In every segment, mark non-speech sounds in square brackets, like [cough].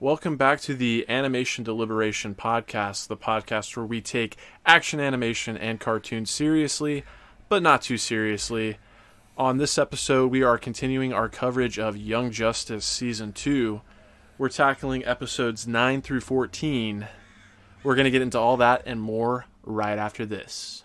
Welcome back to the Animation Deliberation Podcast, the podcast where we take action animation and cartoons seriously, but not too seriously. On this episode, we are continuing our coverage of Young Justice Season 2. We're tackling episodes 9 through 14. We're going to get into all that and more right after this.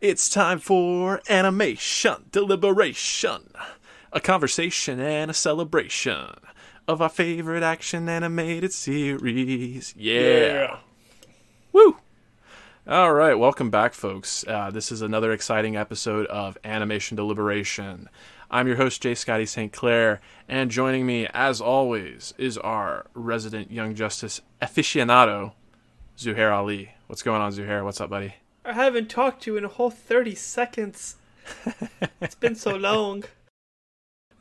It's time for animation deliberation. A conversation and a celebration of our favorite action animated series. Yeah. Woo! All right, welcome back, folks. Uh, this is another exciting episode of Animation Deliberation. I'm your host, J. Scotty St. Clair, and joining me, as always, is our resident Young Justice aficionado, Zuhair Ali. What's going on, Zuhair? What's up, buddy? I haven't talked to you in a whole 30 seconds. [laughs] it's been so long.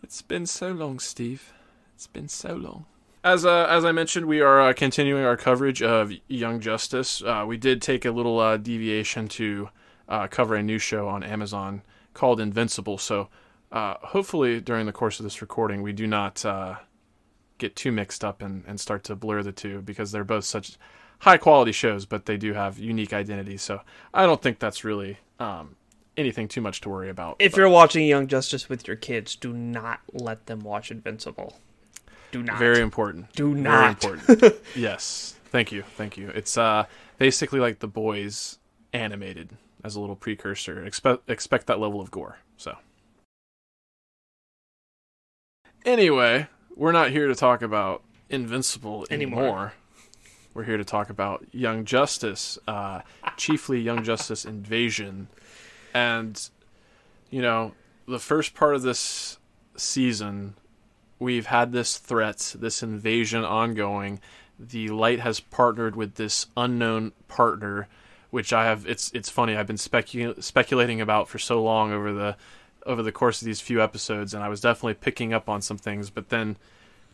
It's been so long, Steve. It's been so long. As uh, as I mentioned, we are uh, continuing our coverage of Young Justice. Uh, we did take a little uh, deviation to uh, cover a new show on Amazon called Invincible. So uh, hopefully, during the course of this recording, we do not get too mixed up and, and start to blur the two because they're both such high quality shows, but they do have unique identities. So I don't think that's really um, anything too much to worry about. If But you're watching Young Justice with your kids, do not let them watch Invincible. Do not. very important. Do Very not. important. [laughs] yes. Thank you. Thank you. It's uh basically like the boys animated as a little precursor. Expect expect that level of gore. So Anyway, we're not here to talk about Invincible anymore. Anymore. We're here to talk about Young Justice, uh, chiefly Young Justice Invasion. And, you know, the first part of this season, we've had this threat, this invasion ongoing. The light has partnered with this unknown partner, which I have. It's it's funny. I've been specu- speculating about for so long over the over the course of these few episodes, and I was definitely picking up on some things. But then,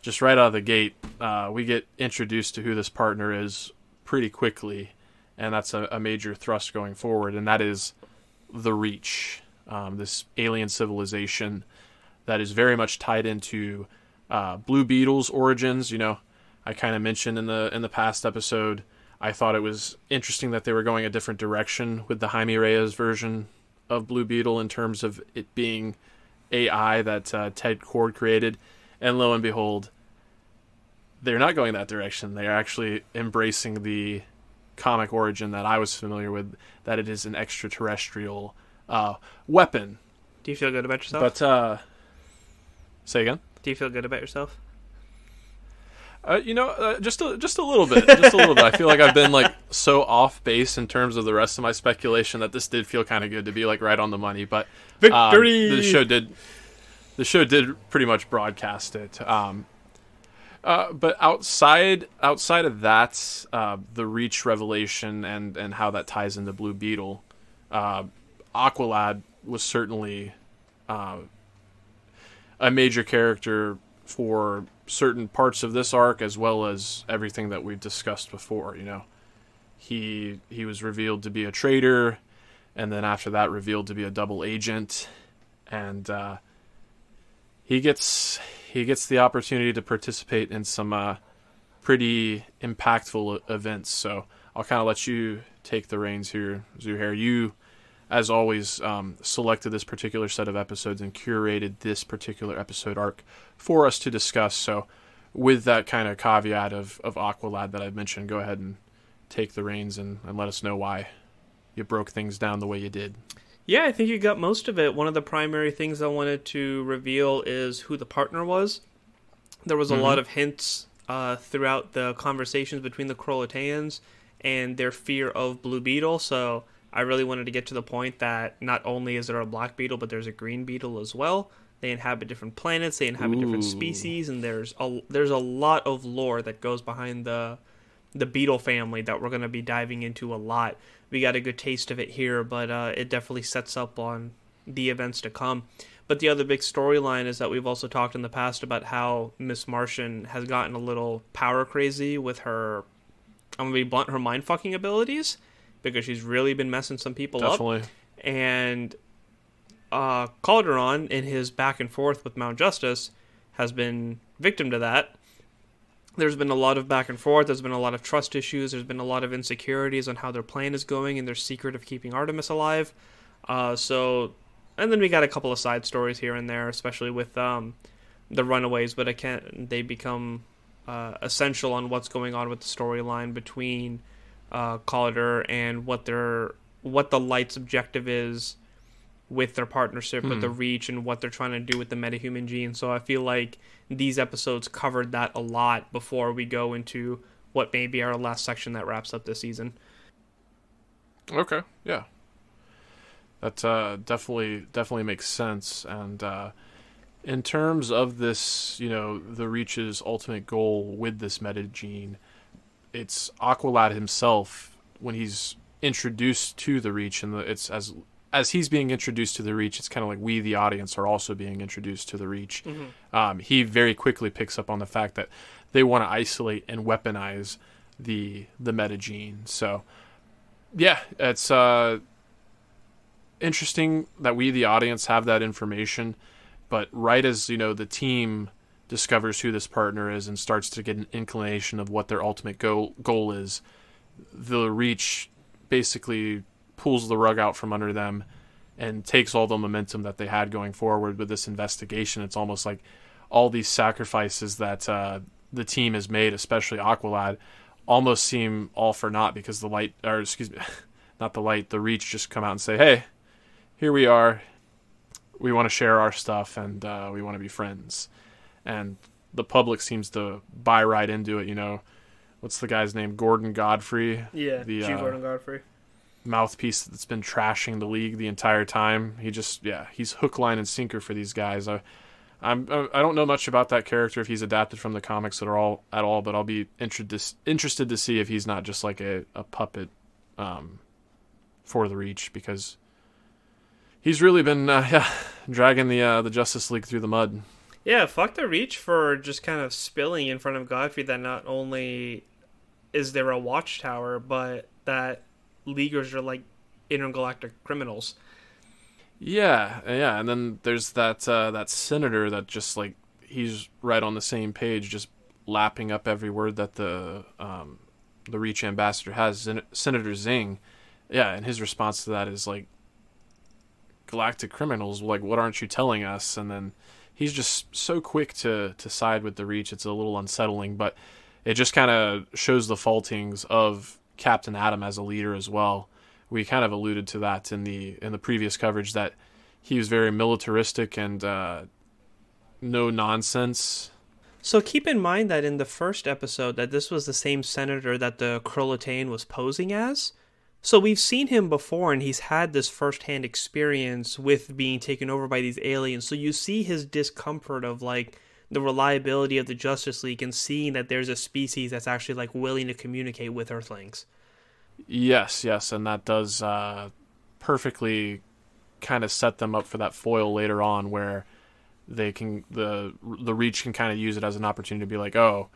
just right out of the gate, uh, we get introduced to who this partner is pretty quickly, and that's a, a major thrust going forward, and that is the Reach, um, this alien civilization that is very much tied into uh, Blue Beetle's origins. You know, I kind of mentioned in the in the past episode, I thought it was interesting that they were going a different direction with the Jaime Reyes version of Blue Beetle in terms of it being AI that uh, Ted Kord created, and lo and behold, they're not going that direction. They're actually embracing the comic origin that I was familiar with, that it is an extraterrestrial uh, weapon. Do you feel good about yourself? But uh, say again. Do you feel good about yourself? Uh, you know, uh, just a, just a little bit, just a little bit. I feel like I've been like so off base in terms of the rest of my speculation that this did feel kind of good to be like right on the money. But um, Victory! the show did, the show did pretty much broadcast it. Um, uh, but outside outside of that, uh, the Reach revelation and and how that ties into Blue Beetle, uh, Aqualad was certainly uh, a major character for certain parts of this arc as well as everything that we've discussed before you know he he was revealed to be a traitor and then after that revealed to be a double agent and uh, he gets he gets the opportunity to participate in some uh, pretty impactful events so I'll kind of let you take the reins here Zuhair you as always, um, selected this particular set of episodes and curated this particular episode arc for us to discuss. So, with that kind of caveat of, of Aqualad that I've mentioned, go ahead and take the reins and, and let us know why you broke things down the way you did. Yeah, I think you got most of it. One of the primary things I wanted to reveal is who the partner was. There was a lot of hints uh, throughout the conversations between the Kroloteans and their fear of Blue Beetle. So I really wanted to get to the point that not only is there a black beetle, but there's a green beetle as well. They inhabit different planets. They inhabit Ooh. different species, and there's a there's a lot of lore that goes behind the the beetle family that we're going to be diving into a lot. We got a good taste of it here, but uh, it definitely sets up on the events to come. But the other big storyline is that we've also talked in the past about how Miss Martian has gotten a little power crazy with her. I'm gonna be blunt, her mind fucking abilities because she's really been messing some people Definitely. up. And uh, Calderon, in his back and forth with Mount Justice, has been victim to that. There's been a lot of back and forth. There's been a lot of trust issues. There's been a lot of insecurities on how their plan is going and their secret of keeping Artemis alive. Uh, so, and then we got a couple of side stories here and there, especially with um, the Runaways. But I can't. They become uh, essential on what's going on with the storyline between uh, Collider and what their what the Light's objective is with their partnership with the hmm. Reach and what they're trying to do with the metahuman gene. So I feel like these episodes covered that a lot before we go into what may be our last section that wraps up this season. Okay, yeah, that uh, definitely definitely makes sense. And uh, in terms of this, you know, the Reach's ultimate goal with this meta gene, it's Aqualad himself when he's introduced to the Reach, and it's as as he's being introduced to the Reach, it's kind of like we, the audience, are also being introduced to the Reach. Mm-hmm. Um, he very quickly picks up on the fact that they want to isolate and weaponize the the meta gene. So, yeah, it's uh, interesting that we, the audience, have that information. But right as you know, the team discovers who this partner is and starts to get an inclination of what their ultimate goal goal is, the Reach basically pulls the rug out from under them and takes all the momentum that they had going forward with this investigation. It's almost like all these sacrifices that uh, the team has made, especially Aqualad, almost seem all for naught because the light, or excuse me, [laughs] not the light, the reach just come out and say, hey, here we are. We want to share our stuff and uh, we want to be friends. And the public seems to buy right into it. You know, what's the guy's name? Gordon Godfrey. Yeah, the, G. Uh, Gordon Godfrey mouthpiece that's been trashing the league the entire time. He just yeah, he's hook, line, and sinker for these guys. I, I'm I don't know much about that character if he's adapted from the comics at all at all, but I'll be interested interested to see if he's not just like a, a puppet um, for the Reach because he's really been uh, [laughs] yeah dragging the uh, the Justice League through the mud. Yeah, fuck the Reach for just kind of spilling in front of Godfrey that not only is there a watchtower, but that leaguers are like intergalactic criminals. Yeah, yeah, and then there's that uh, that senator that just like he's right on the same page, just lapping up every word that the um, the Reach ambassador has. Senator Zing, yeah, and his response to that is like, "Galactic criminals, like what aren't you telling us?" And then he's just so quick to to side with the Reach. It's a little unsettling, but it just kind of shows the faultings of Captain Adam as a leader as well. We kind of alluded to that in the in the previous coverage that he was very militaristic and uh, no nonsense. So keep in mind that in the first episode that this was the same senator that the Krolotean was posing as. So we've seen him before and he's had this firsthand experience with being taken over by these aliens. So you see his discomfort of like the reliability of the Justice League and seeing that there's a species that's actually like willing to communicate with Earthlings. Yes, yes, and that does uh, perfectly kind of set them up for that foil later on, where they can the the Reach can kind of use it as an opportunity to be like, oh,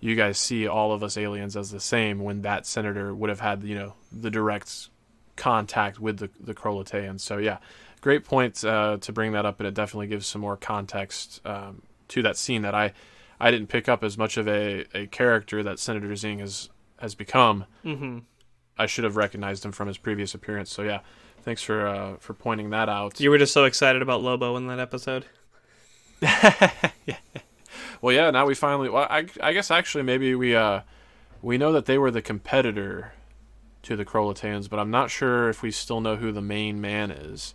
you guys see all of us aliens as the same. When that senator would have had you know the direct contact with the the Kroloteans. So yeah, great point uh, to bring that up, and it definitely gives some more context um, to that scene that I I didn't pick up as much of a, a character that Senator Zing has has become. Mm-hmm. I should have recognized him from his previous appearance. So yeah, thanks for uh, for pointing that out. You were just so excited about Lobo in that episode. [laughs] yeah. Well, yeah. Now we finally. Well, I, I guess actually maybe we uh we know that they were the competitor to the Kroloteans, but I'm not sure if we still know who the main man is.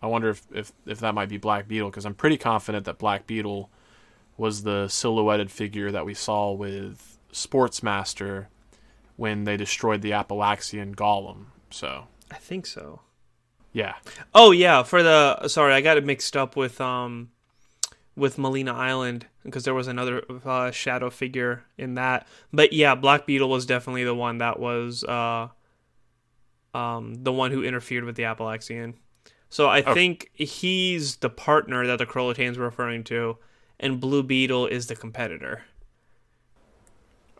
I wonder if, if, if that might be Black Beetle because I'm pretty confident that Black Beetle was the silhouetted figure that we saw with Sportsmaster when they destroyed the Appellaxian Golem. So I think so. Yeah. Oh yeah, for the sorry, I got it mixed up with um with Malina Island because there was another uh, shadow figure in that. But yeah, Black Beetle was definitely the one that was uh um the one who interfered with the Appellaxian. So I think he's the partner that the Kroloteans were referring to, and Blue Beetle is the competitor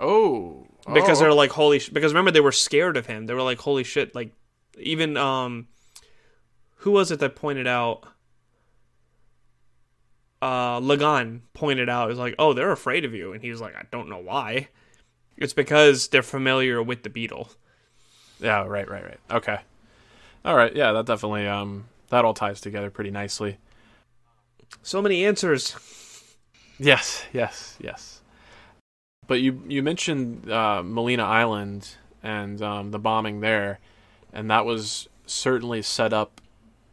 Oh. because oh, they're like holy. Sh-, because remember they were scared of him. They were like holy shit. Like even um, who was it that pointed out? Uh, Lagan pointed out is like, oh, they're afraid of you, and he was like, I don't know why. It's because they're familiar with the beetle. Yeah. Right. Right. Right. Okay. All right. Yeah. That definitely um that all ties together pretty nicely. So many answers. Yes. Yes. Yes. But you you mentioned uh, Malina Island and um, the bombing there, and that was certainly set up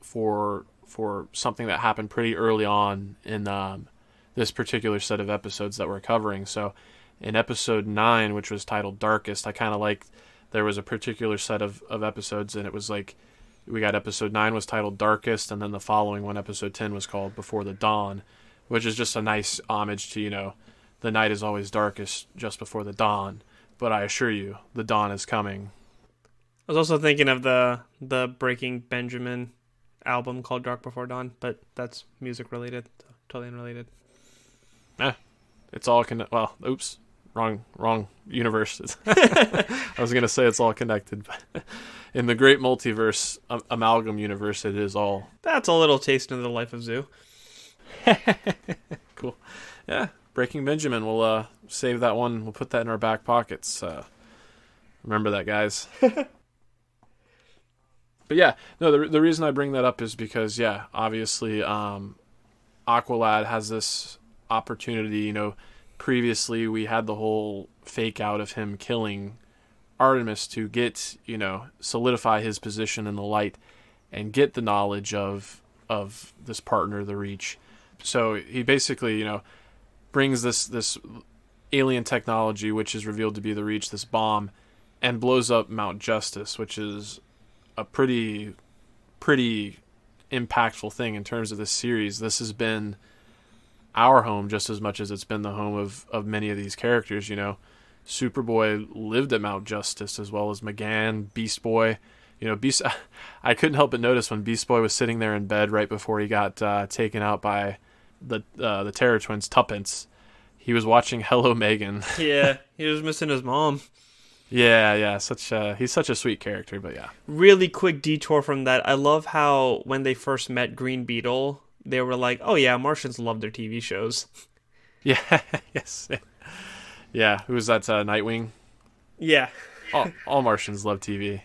for for something that happened pretty early on in um, this particular set of episodes that we're covering. So, in episode nine, which was titled Darkest, I kind of like there was a particular set of, of episodes, and it was like we got episode nine was titled Darkest, and then the following one, episode ten, was called Before the Dawn, which is just a nice homage to you know the night is always darkest just before the dawn. But I assure you, the dawn is coming. I was also thinking of the the Breaking Benjamin album called Dark Before Dawn, but that's music related, so totally unrelated. Eh, it's all con. Well, oops, wrong, wrong universe. [laughs] I was gonna say it's all connected, but [laughs] in the great multiverse um, amalgam universe, it is all That's a little taste into the life of Zoo. [laughs] cool. Yeah, Breaking Benjamin. We'll uh, save that one. We'll put that in our back pockets. Uh, remember that, guys. but yeah, no. The the reason I bring that up is because yeah, obviously, um, Aqualad has this opportunity. You know, previously we had the whole fake out of him killing Artemis to get you know solidify his position in the light and get the knowledge of of this partner, the Reach. So he basically, you know, brings this this alien technology, which is revealed to be the Reach, this bomb, and blows up Mount Justice, which is a pretty pretty impactful thing in terms of this series. This has been our home just as much as it's been the home of, of many of these characters, you know. Superboy lived at Mount Justice as well as M'gann, Beast Boy. You know, Beast. [laughs] I couldn't help but notice when Beast Boy was sitting there in bed right before he got uh, taken out by the uh, the Terror Twins, Tuppence. He was watching [laughs] Hello Megan. [laughs] Yeah, he was missing his mom. yeah, yeah, such a, he's such a sweet character, but yeah, Really quick detour from that. I love how when they first met Green Beetle, they were like, "Oh yeah, Martians love their TV shows." [laughs] yeah, [laughs] yes, yeah. Who was that? Uh, Nightwing. Yeah, all, all Martians love TV.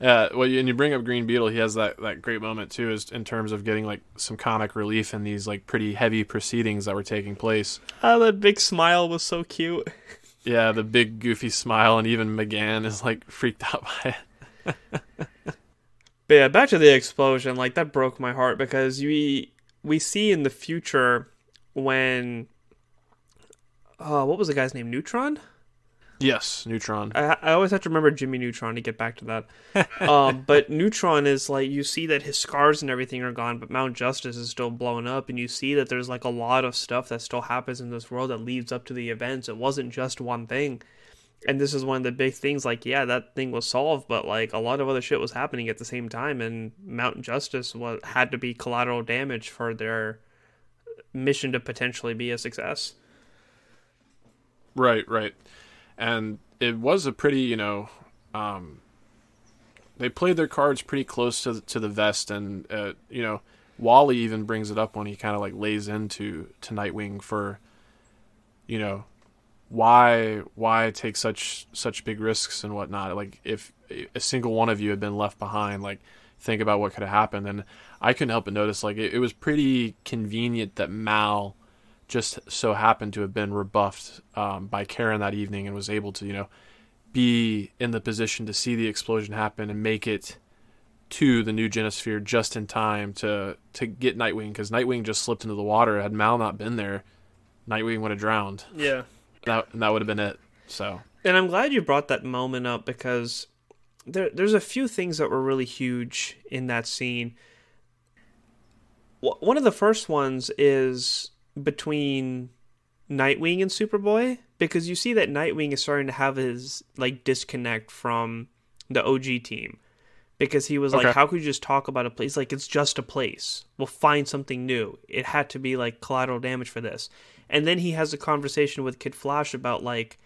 Uh, well, and you bring up Green Beetle, he has that, that great moment too, is in terms of getting like some comic relief in these like pretty heavy proceedings that were taking place. oh, that big smile was so cute. [laughs] Yeah, the big goofy smile, and even M'gann is like freaked out by it. But yeah, back to the explosion. Like that broke my heart because we we see in the future when uh, what was the guy's name? Neutron. Yes, Neutron. I, I always have to remember Jimmy Neutron to get back to that. [laughs] um, but Neutron is like you see that his scars and everything are gone, but Mount Justice is still blown up, and you see that there's like a lot of stuff that still happens in this world that leads up to the events. It wasn't just one thing, and this is one of the big things. Like, yeah, that thing was solved, but like a lot of other shit was happening at the same time, and Mount Justice was had to be collateral damage for their mission to potentially be a success. Right, right. And it was a pretty, you know, um, they played their cards pretty close to the, to the vest, and uh, you know, Wally even brings it up when he kind of like lays into to Nightwing for, you know, why why take such such big risks and whatnot. Like if a single one of you had been left behind, like think about what could have happened. And I couldn't help but notice like it, it was pretty convenient that Mal just so happened to have been rebuffed um, by Karen that evening and was able to, you know, be in the position to see the explosion happen and make it to the new Genosphere just in time to to get Nightwing because Nightwing just slipped into the water. Had Mal not been there, Nightwing would have drowned. Yeah. That and that would have been it. So And I'm glad you brought that moment up because there there's a few things that were really huge in that scene. One of the first ones is between Nightwing and Superboy because you see that Nightwing is starting to have his like disconnect from the OG team because he was okay. like, "How could you just talk about a place like it's just a place? We'll find something new. It had to be like collateral damage for this." And then he has a conversation with Kid Flash about like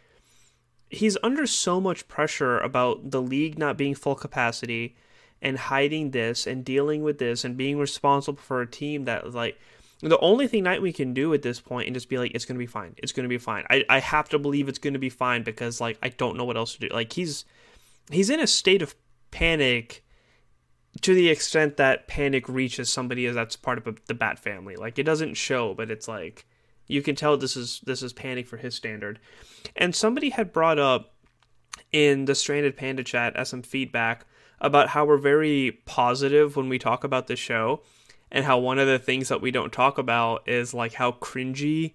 he's under so much pressure about the league not being full capacity and hiding this and dealing with this and being responsible for a team that like the only thing Nightwing can do at this point and just be like, it's gonna be fine. It's gonna be fine. I, I have to believe it's gonna be fine because like I don't know what else to do. Like he's he's in a state of panic to the extent that panic reaches somebody that's part of the Bat family. Like it doesn't show, but it's like you can tell this is this is panic for his standard. And somebody had brought up in the Stranded Panda chat as some feedback about how we're very positive when we talk about the show and how one of the things that we don't talk about is like how cringy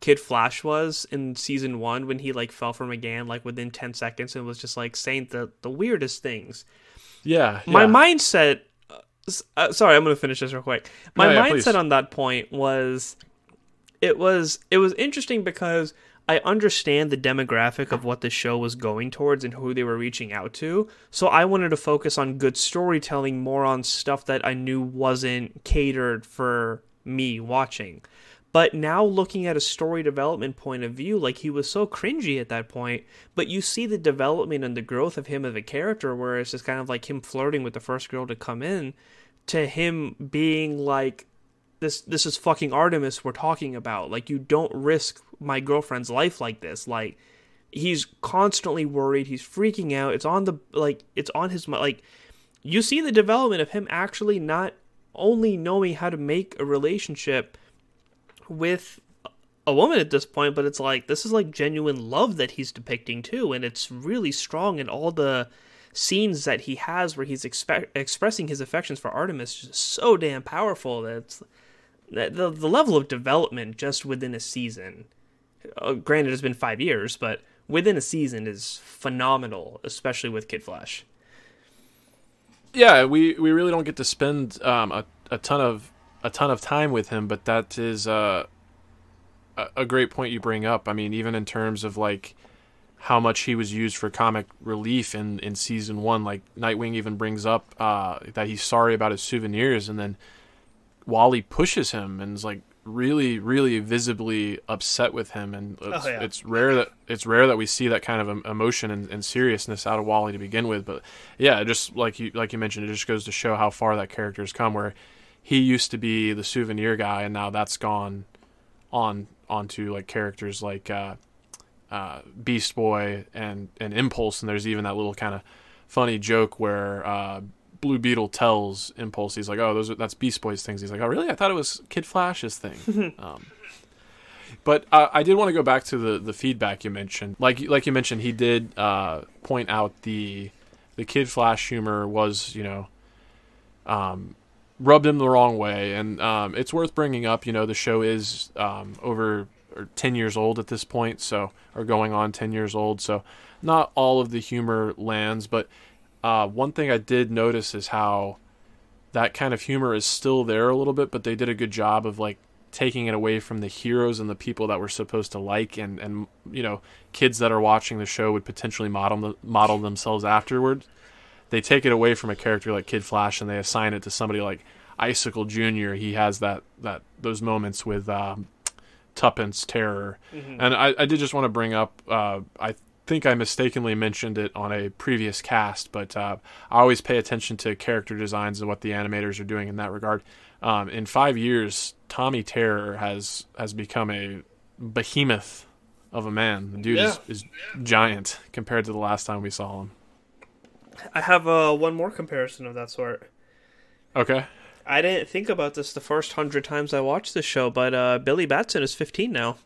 Kid Flash was in season one when he like fell from again like within ten seconds and was just like saying the the weirdest things. Yeah, yeah. my mindset. Uh, sorry, I'm gonna finish this real quick. My yeah, mindset on that point was, it was it was interesting because I understand the demographic of what the show was going towards and who they were reaching out to. So I wanted to focus on good storytelling more on stuff that I knew wasn't catered for me watching. But now looking at a story development point of view, like he was so cringy at that point, but you see the development and the growth of him as a character, where it's just kind of like him flirting with the first girl to come in, to him being like this this is fucking Artemis we're talking about. Like you don't risk my girlfriend's life like this. Like he's constantly worried, he's freaking out. It's on the like it's on his like you see the development of him actually not only knowing how to make a relationship with a woman at this point, but it's like this is like genuine love that he's depicting too, and it's really strong in all the scenes that he has where he's expe- expressing his affections for Artemis just so damn powerful that the, the level of development just within a season uh, granted it's been five years but within a season is phenomenal especially with kid flash yeah we we really don't get to spend um, a, a ton of a ton of time with him but that is uh, a, a great point you bring up i mean even in terms of like how much he was used for comic relief in, in season one. Like Nightwing even brings up uh, that he's sorry about his souvenirs, and then Wally pushes him and is like really, really visibly upset with him, and it's, oh, yeah. it's rare that it's rare that we see that kind of emotion and, and, seriousness out of Wally to begin with. But yeah, just like you like you mentioned, it just goes to show how far that character has come. Where he used to be the souvenir guy, and now that's gone on onto like characters like uh, uh, Beast Boy and and Impulse, and there's even that little kind of funny joke where uh, Blue Beetle tells Impulse, he's like, "Oh, those are, that's Beast Boy's things." He's like, "Oh, really? I thought it was Kid Flash's thing." [laughs] um, but uh, I did want to go back to the the feedback you mentioned. Like like you mentioned, he did uh, point out the the Kid Flash humor was you know um, rubbed him the wrong way, and um, it's worth bringing up. You know, the show is um, over ten years old at this point, so or going on ten years old, so not all of the humor lands, but uh, one thing I did notice is how that kind of humor is still there a little bit, but they did a good job of like taking it away from the heroes and the people that we're supposed to like, and and you know, kids that are watching the show would potentially model the, model themselves afterwards. They take it away from a character like Kid Flash and they assign it to somebody like Icicle Junior. He has that that those moments with um, Tuppence Terror, mm-hmm. and I, I did just want to bring up. Uh, I think I mistakenly mentioned it on a previous cast, but uh, I always pay attention to character designs and what the animators are doing in that regard. Um, in five years, Tommy Terror has has become a behemoth of a man. The dude yeah. is, is giant compared to the last time we saw him. I have uh, one more comparison of that sort. Okay. I didn't think about this the first hundred times I watched this show, but uh, Billy Batson is 15 now.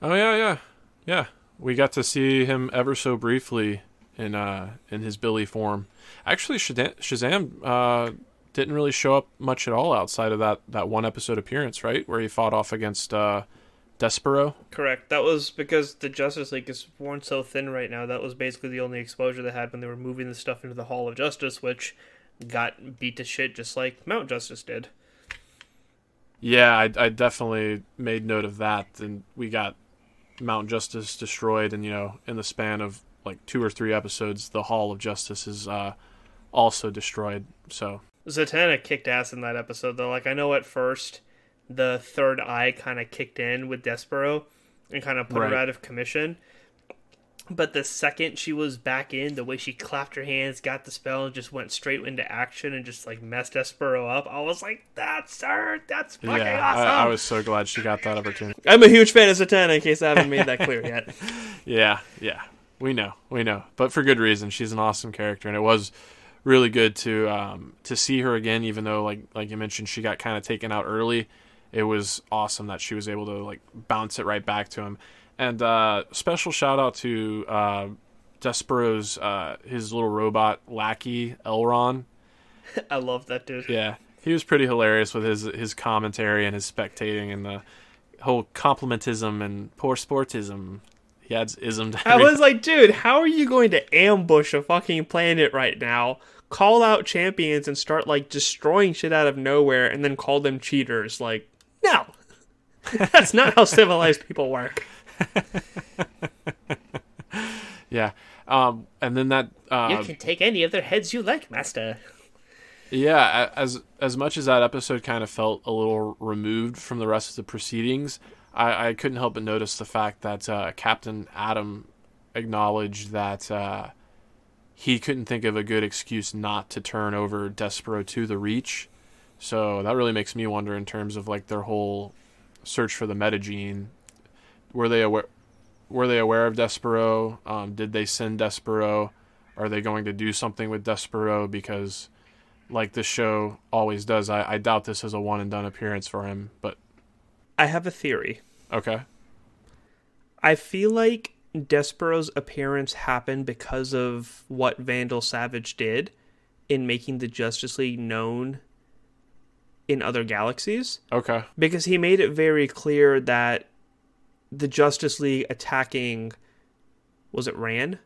Oh yeah, yeah, yeah we got to see him ever so briefly in uh, in his Billy form. Actually, Shazam uh, didn't really show up much at all outside of that, that one episode appearance, right, where he fought off against uh, Despero. Correct. That was because the Justice League is worn so thin right now. That was basically the only exposure they had when they were moving the stuff into the Hall of Justice, which got beat to shit just like Mount Justice did. Yeah, I, I definitely made note of that, and we got Mount Justice destroyed, and you know, in the span of like two or three episodes, the Hall of Justice is uh, also destroyed. So Zatanna kicked ass in that episode, though. Like I know at first the third eye kind of kicked in with Despero and kind of put Right. her out of commission. But the second she was back in, the way she clapped her hands, got the spell, and just went straight into action and just like messed Despero up, I was like, "That's her! That's fucking yeah, awesome!" I, I was so glad she got that opportunity. I'm a huge fan of Zatanna. In case I haven't made that clear yet. [laughs] Yeah, yeah, we know, we know, but for good reason. She's an awesome character, and it was really good to um, to see her again. Even though, like like you mentioned, she got kind of taken out early. It was awesome that she was able to like bounce it right back to him. And uh, special shout out to uh, Despero's uh, his little robot lackey L-Ron. [laughs] I love that dude. Yeah, he was pretty hilarious with his his commentary and his spectating and the whole complimentism and poor sportism. He adds ism to I was [laughs] like, dude, how are you going to ambush a fucking planet right now? Call out champions and start like destroying shit out of nowhere and then call them cheaters. Like, no. [laughs] That's not how civilized people work. [laughs] Yeah. Um, and then that, uh, you can take any of their heads you like, master. yeah, as as much as that episode kind of felt a little removed from the rest of the proceedings, I, I couldn't help but notice the fact that uh, Captain Adam acknowledged that uh, he couldn't think of a good excuse not to turn over Despero to the Reach. So that really makes me wonder in terms of like their whole search for the metagene. Were they aware? Were they aware of Despero? Um, did they send Despero? Are they going to do something with Despero? Because, like this show always does, I, I doubt this is a one and done appearance for him. But I have a theory. okay, I feel like Despero's appearance happened because of what Vandal Savage did in making the Justice League known in other galaxies. okay, because he made it very clear that the Justice League attacking was it Ran?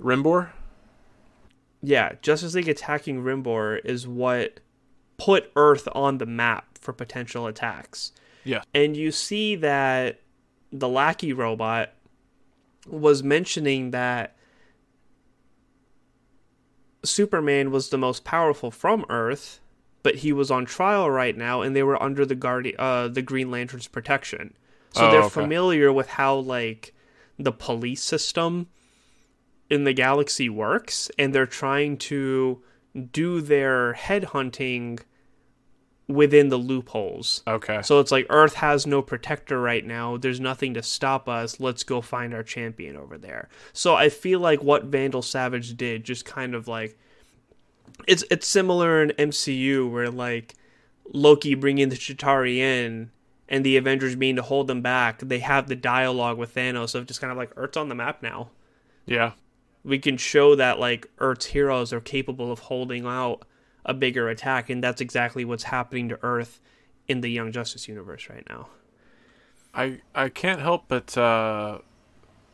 Rimbor. Yeah, Justice League attacking Rimbor is what put Earth on the map for potential attacks. Yeah. And you see that the lackey robot was mentioning that Superman was the most powerful from Earth, but he was on trial right now and they were under the guardi- uh the Green Lantern's protection. So Oh, they're okay. familiar with how like the police system in the galaxy works and they're trying to do their headhunting within the loopholes. Okay. So it's like Earth has no protector right now. There's nothing to stop us. Let's go find our champion over there. So I feel like what Vandal Savage did just kind of like it's it's similar in MCU where like Loki bringing the Chitauri in and the Avengers being to hold them back. They have the dialogue with Thanos of just kind of like Earth's on the map now. yeah. We can show that like Earth's heroes are capable of holding out a bigger attack, and that's exactly what's happening to Earth in the Young Justice universe right now. I I can't help but uh,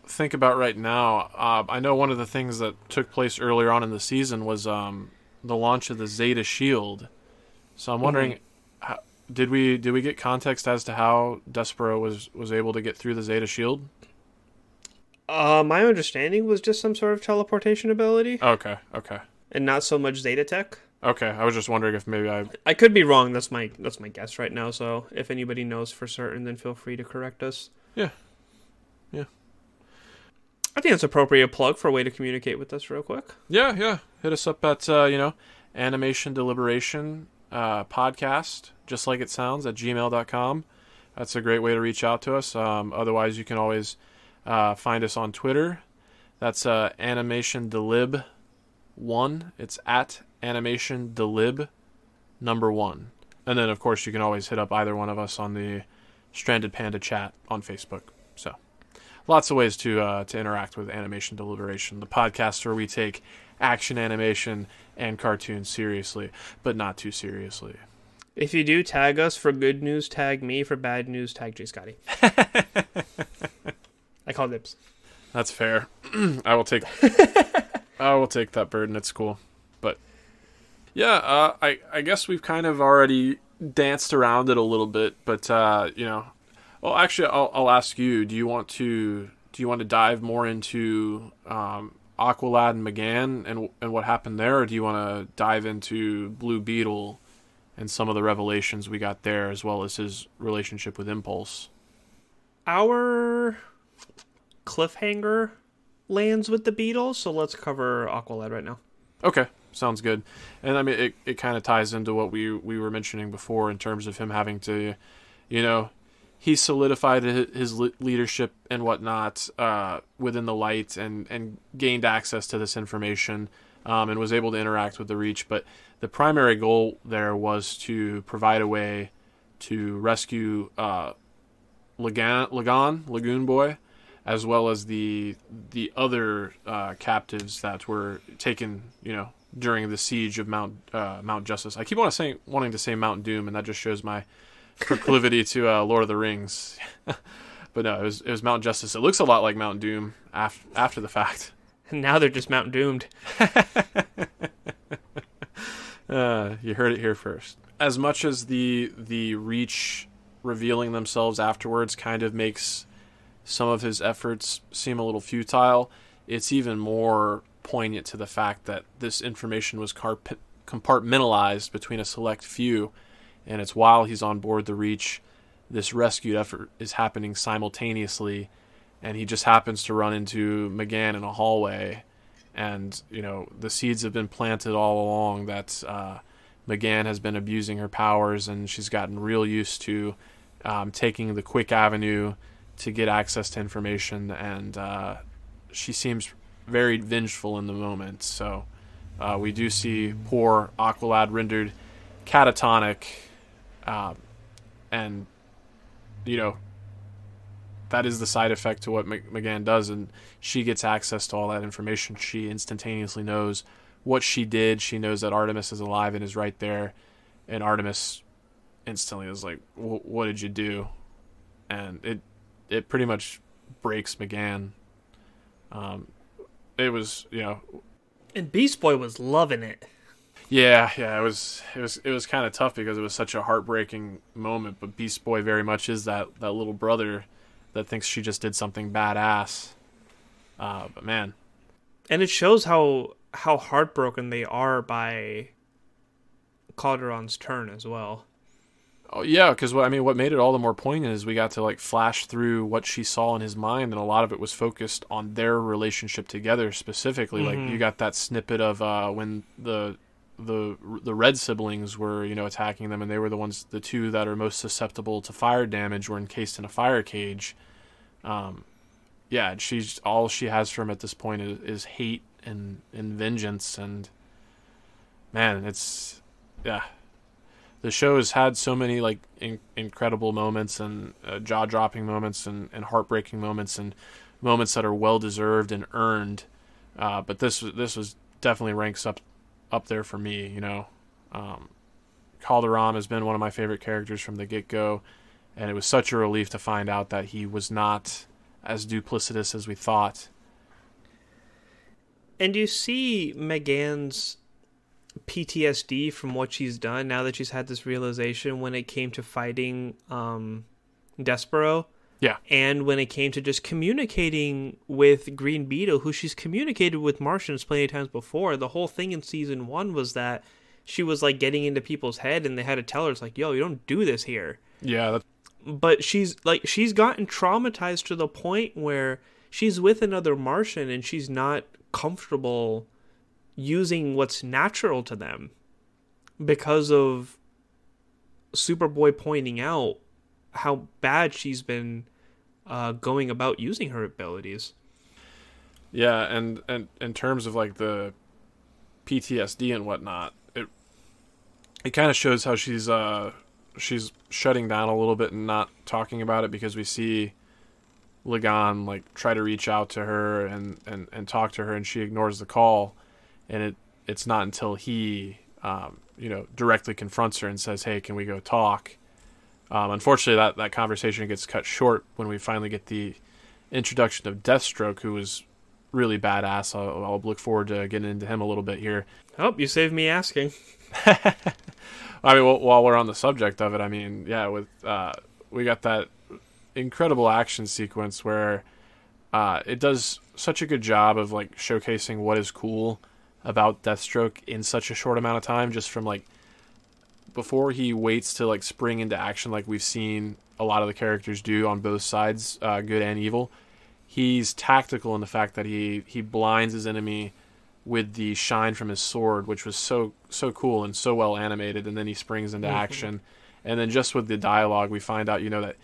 think about right now. Uh, I know one of the things that took place earlier on in the season was um, the launch of the Zeta Shield. So I'm wondering, how, did we did we get context as to how Despero was was able to get through the Zeta Shield? Uh, my understanding was just some sort of teleportation ability, Okay, okay, and not so much Zeta Tech. okay. I was just wondering if maybe I I could be wrong. That's my that's my guess right now. So if anybody knows for certain, then feel free to correct us. Yeah. Yeah. I think it's appropriate plug for a way to communicate with us real quick. Yeah, yeah. Hit us up at uh, you know, animation deliberation uh, podcast, just like it sounds, at gmail.com. That's a great way to reach out to us. Um, otherwise, you can always uh, find us on Twitter. That's uh, animation delib one. It's at animation delib number one. And then, of course, you can always hit up either one of us on the Stranded Panda chat on Facebook. So lots of ways to uh, to interact with Animation Deliberation, the podcast where we take action animation and cartoons seriously, but not too seriously. If you do tag us for good news, tag me. For bad news, tag J Scotty. [laughs] I call dibs. That's fair. [clears throat] I will take. I will take that burden. It's cool, but yeah, uh, I I guess we've kind of already danced around it a little bit, but uh, you know, well, actually, I'll I'll ask you. Do you want to do you want to dive more into um, Aqualad and M'gann and and what happened there, or do you want to dive into Blue Beetle and some of the revelations we got there, as well as his relationship with Impulse? Our cliffhanger lands with the Beatles, so let's cover Aqualad right now. Okay, sounds good. And I mean, it, it kind of ties into what we we were mentioning before in terms of him having to, you know, he solidified his leadership and whatnot uh, within the light and and gained access to this information um, and was able to interact with the Reach. But the primary goal there was to provide a way to rescue uh, Lagan, Lagan, Lagoon Boy, as well as the the other uh, captives that were taken, you know, during the siege of Mount uh, Mount Justice. I keep wanting to say wanting to say Mount Doom, and that just shows my proclivity to uh, Lord of the Rings. [laughs] but no, it was it was Mount Justice. It looks a lot like Mount Doom after after the fact. And [laughs] now they're just Mount Doomed. [laughs] Uh, you heard it here first. As much as the the Reach revealing themselves afterwards kind of makes some of his efforts seem a little futile, it's even more poignant to the fact that this information was carp- compartmentalized between a select few, and it's while he's on board the Reach, this rescue effort is happening simultaneously, and he just happens to run into M'gann in a hallway, and you know the seeds have been planted all along that uh, M'gann has been abusing her powers, and she's gotten real used to um, taking the quick avenue to get access to information, and uh, she seems very vengeful in the moment. So uh, we do see poor Aqualad rendered catatonic, uh, and you know that is the side effect to what M'gann does, and she gets access to all that information. She instantaneously knows what she did. She knows that Artemis is alive and is right there, and Artemis instantly is like, "What did you do?" And it it pretty much breaks M'gann. Um, it was you know, and Beast Boy was loving it. Yeah, yeah, it was it was it was kind of tough because it was such a heartbreaking moment. But Beast Boy very much is that that little brother that thinks she just did something badass. Uh, but man, and it shows how how heartbroken they are by Calderon's turn as well. Oh yeah, because what I mean, what made it all the more poignant is we got to like flash through what she saw in his mind, and a lot of it was focused on their relationship together specifically. Mm-hmm. Like you got that snippet of uh, when the the the red siblings were you know attacking them, and they were the ones, the two that are most susceptible to fire damage, were encased in a fire cage. Um, yeah, she's all she has for him at this point is, is hate and and vengeance, and man, it's yeah the show has had so many like in- incredible moments and uh, jaw dropping moments and, and heartbreaking moments and moments that are well deserved and earned. Uh, but this this was definitely ranks up up there for me. You know, um, Calderon has been one of my favorite characters from the get go, and it was such a relief to find out that he was not as duplicitous as we thought. And you see M'gann's PTSD from what she's done now that she's had this realization when it came to fighting um, Despero. Yeah. And when it came to just communicating with Green Beetle, who she's communicated with Martians plenty of times before, the whole thing in season one was that she was like getting into people's head and they had to tell her, it's like, yo, you don't do this here. Yeah. That's... But she's like, she's gotten traumatized to the point where she's with another Martian and she's not comfortable using what's natural to them because of Superboy pointing out how bad she's been uh, going about using her abilities. Yeah, and and in terms of like the PTSD and whatnot, it it kind of shows how she's uh she's shutting down a little bit and not talking about it because we see Lagan like try to reach out to her and and and talk to her and she ignores the call and it it's not until he um, you know, directly confronts her and says, "Hey, can we go talk?" Um, unfortunately, that that conversation gets cut short when we finally get the introduction of Deathstroke, who was really badass. I'll, I'll look forward to getting into him a little bit here. Oh, you saved me asking. [laughs] [laughs] I mean, while we're on the subject of it, I mean, yeah, with uh, we got that incredible action sequence where uh, it does such a good job of like showcasing what is cool about Deathstroke in such a short amount of time, just from like before he waits to like spring into action, like we've seen a lot of the characters do on both sides, uh, good and evil. He's tactical in the fact that he he blinds his enemy with the shine from his sword, which was so so cool and so well animated, and then he springs into mm-hmm. action. And then just with the dialogue, we find out, you know, that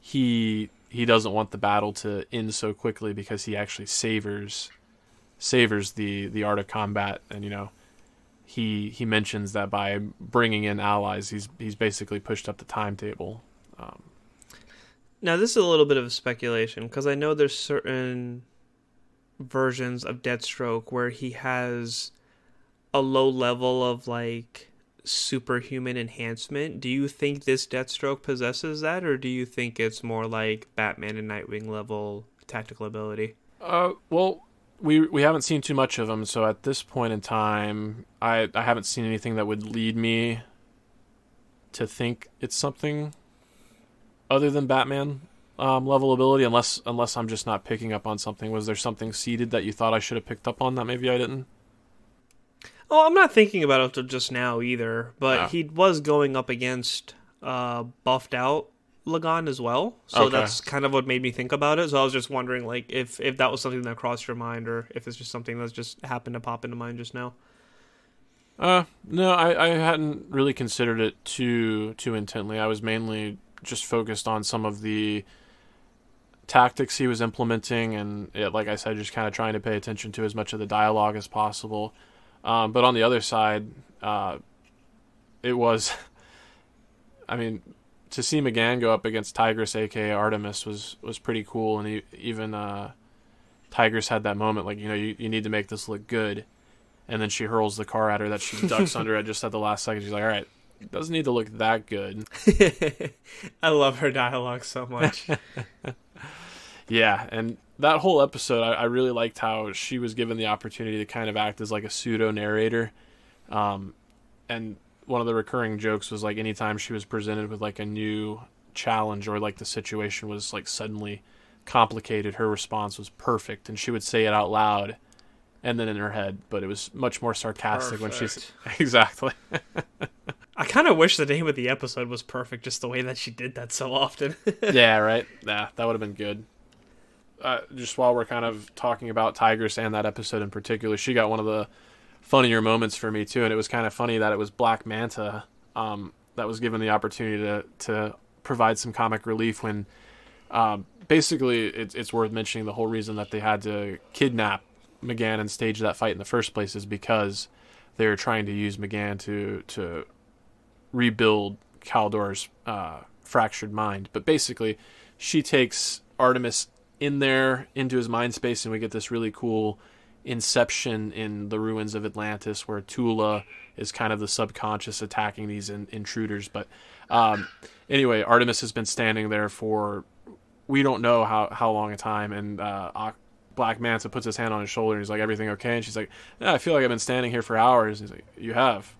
he he doesn't want the battle to end so quickly because he actually savors savors the the art of combat, and you know, he he mentions that by bringing in allies, he's he's basically pushed up the timetable. Um, now this is a little bit of a speculation because I know there's certain versions of Deathstroke where he has a low level of like superhuman enhancement. Do you think this Deathstroke possesses that, or do you think it's more like Batman and Nightwing level tactical ability? Uh, well, we we haven't seen too much of him, so at this point in time, I I haven't seen anything that would lead me to think it's something other than Batman um, level ability, unless unless I'm just not picking up on something. Was there something seeded that you thought I should have picked up on that maybe I didn't? Oh, I'm not thinking about it just now either, but he was going up against uh, buffed out La'gaan as well, so okay. that's kind of what made me think about it. So I was just wondering, like, if if that was something that crossed your mind, or if it's just something that's just happened to pop into mind just now. Uh, no, I, I hadn't really considered it too too intently. I was mainly just focused on some of the tactics he was implementing, and it, like I said, just kind of trying to pay attention to as much of the dialogue as possible. Um, but on the other side, uh, it was, [laughs] I mean, to see M'gann go up against Tigress, aka Artemis, was was pretty cool, and he, even uh, Tigress had that moment, like you know, you, you need to make this look good, and then she hurls the car at her that she [laughs] ducks under at just at the last second. She's like, all right, it doesn't need to look that good. [laughs] I love her dialogue so much. [laughs] Yeah, and that whole episode, I, I, really liked how she was given the opportunity to kind of act as like a pseudo narrator. Um, and one of the recurring jokes was like anytime she was presented with like a new challenge or like the situation was like suddenly complicated, her response was perfect, and she would say it out loud and then in her head, but it was much more sarcastic perfect. when she's [laughs] exactly. [laughs] I kind of wish the name of the episode was perfect, just the way that she did that so often. [laughs] yeah, right. Yeah, that would have been good uh, just while we're kind of talking about Tigress and that episode in particular, she got one of the funnier moments for me too, and it was kind of funny that it was Black Manta um, that was given the opportunity to to provide some comic relief when um, basically it's it's worth mentioning the whole reason that they had to kidnap M'gann and stage that fight in the first place is because they were trying to use M'gann to to rebuild Kaldur's uh, fractured mind. But basically, she takes Artemis in there into his mind space, and we get this really cool inception in the ruins of Atlantis, where Tula is kind of the subconscious attacking these in, intruders. But um, anyway, Artemis has been standing there for we don't know how how long a time, and uh, Black Manta puts his hand on his shoulder, and he's like, "Everything okay?" And she's like, "Yeah, I feel like I've been standing here for hours." And he's like, "You have,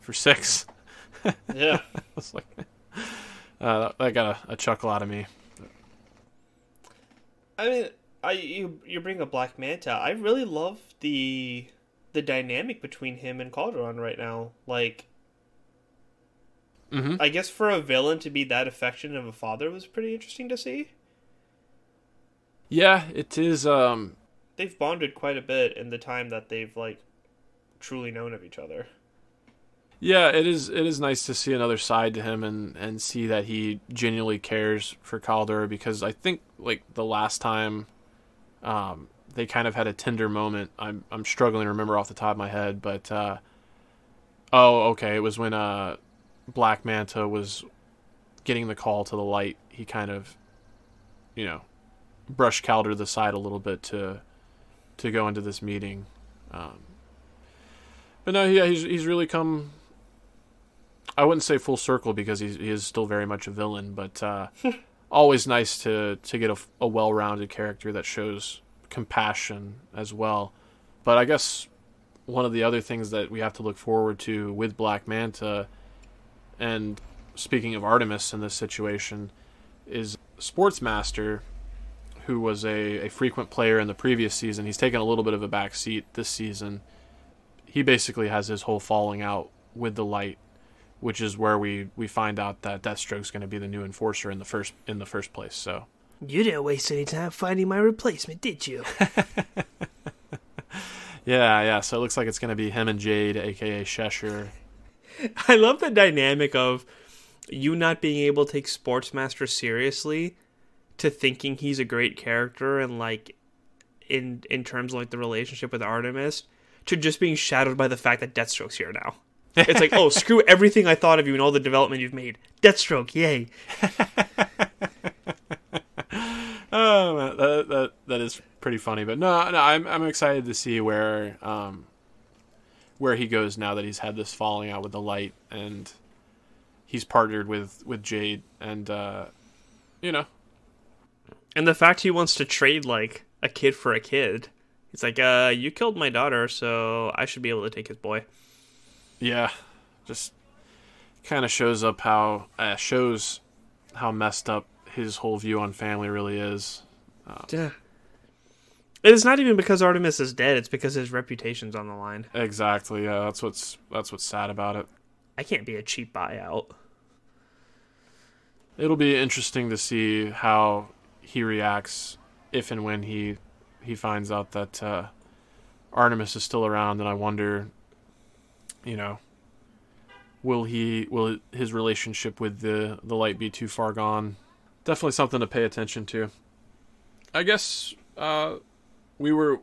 for six. [laughs] yeah, [laughs] it's like uh, that got a, a chuckle out of me. I mean, I you you bring up Black Manta. I really love the the dynamic between him and Kaldur'ahm right now. Like, mm-hmm. I guess for a villain to be that affectionate of a father was pretty interesting to see. Yeah, it is. Um, they've bonded quite a bit in the time that they've like truly known of each other. Yeah, it is. It is nice to see another side to him and and see that he genuinely cares for Kaldur because I think like the last time, um, they kind of had a tender moment. I'm I'm struggling to remember off the top of my head, but uh, oh, okay, it was when uh, Black Manta was getting the call to the light. He kind of, you know, brushed Kaldur to the side a little bit to to go into this meeting. Um, But no, yeah, he's he's really come. I wouldn't say full circle because he's, he is still very much a villain, but uh, [laughs] always nice to to get a, a well-rounded character that shows compassion as well. But I guess one of the other things that we have to look forward to with Black Manta, and speaking of Artemis in this situation, is Sportsmaster, who was a, a frequent player in the previous season. He's taken a little bit of a back seat this season. He basically has his whole falling out with the light, which is where we, we find out that Deathstroke's going to be the new enforcer in the first in the first place. So you didn't waste any time finding my replacement, did you? [laughs] yeah, yeah. So it looks like it's going to be him and Jade, aka Cheshire. [laughs] I love the dynamic of you not being able to take Sportsmaster seriously to thinking he's a great character and like in in terms of like the relationship with Artemis to just being shadowed by the fact that Deathstroke's here now. It's like, oh, screw everything I thought of you and all the development you've made. Deathstroke, yay! [laughs] oh, that, that that is pretty funny. But no, no, I'm I'm excited to see where um where he goes now that he's had this falling out with the light and he's partnered with with Jade and uh you know and the fact he wants to trade like a kid for a kid. It's like, uh, you killed my daughter, so I should be able to take his boy. Yeah, just kind of shows up how uh, shows how messed up his whole view on family really is. Um, yeah. It is not even because Artemis is dead; it's because his reputation's on the line. Exactly. Yeah, that's what's that's what's sad about it. I can't be a cheap buyout. It'll be interesting to see how he reacts if and when he he finds out that uh, Artemis is still around, and I wonder, you know, will he will his relationship with the the light be too far gone? Definitely something to pay attention to. I guess uh, we were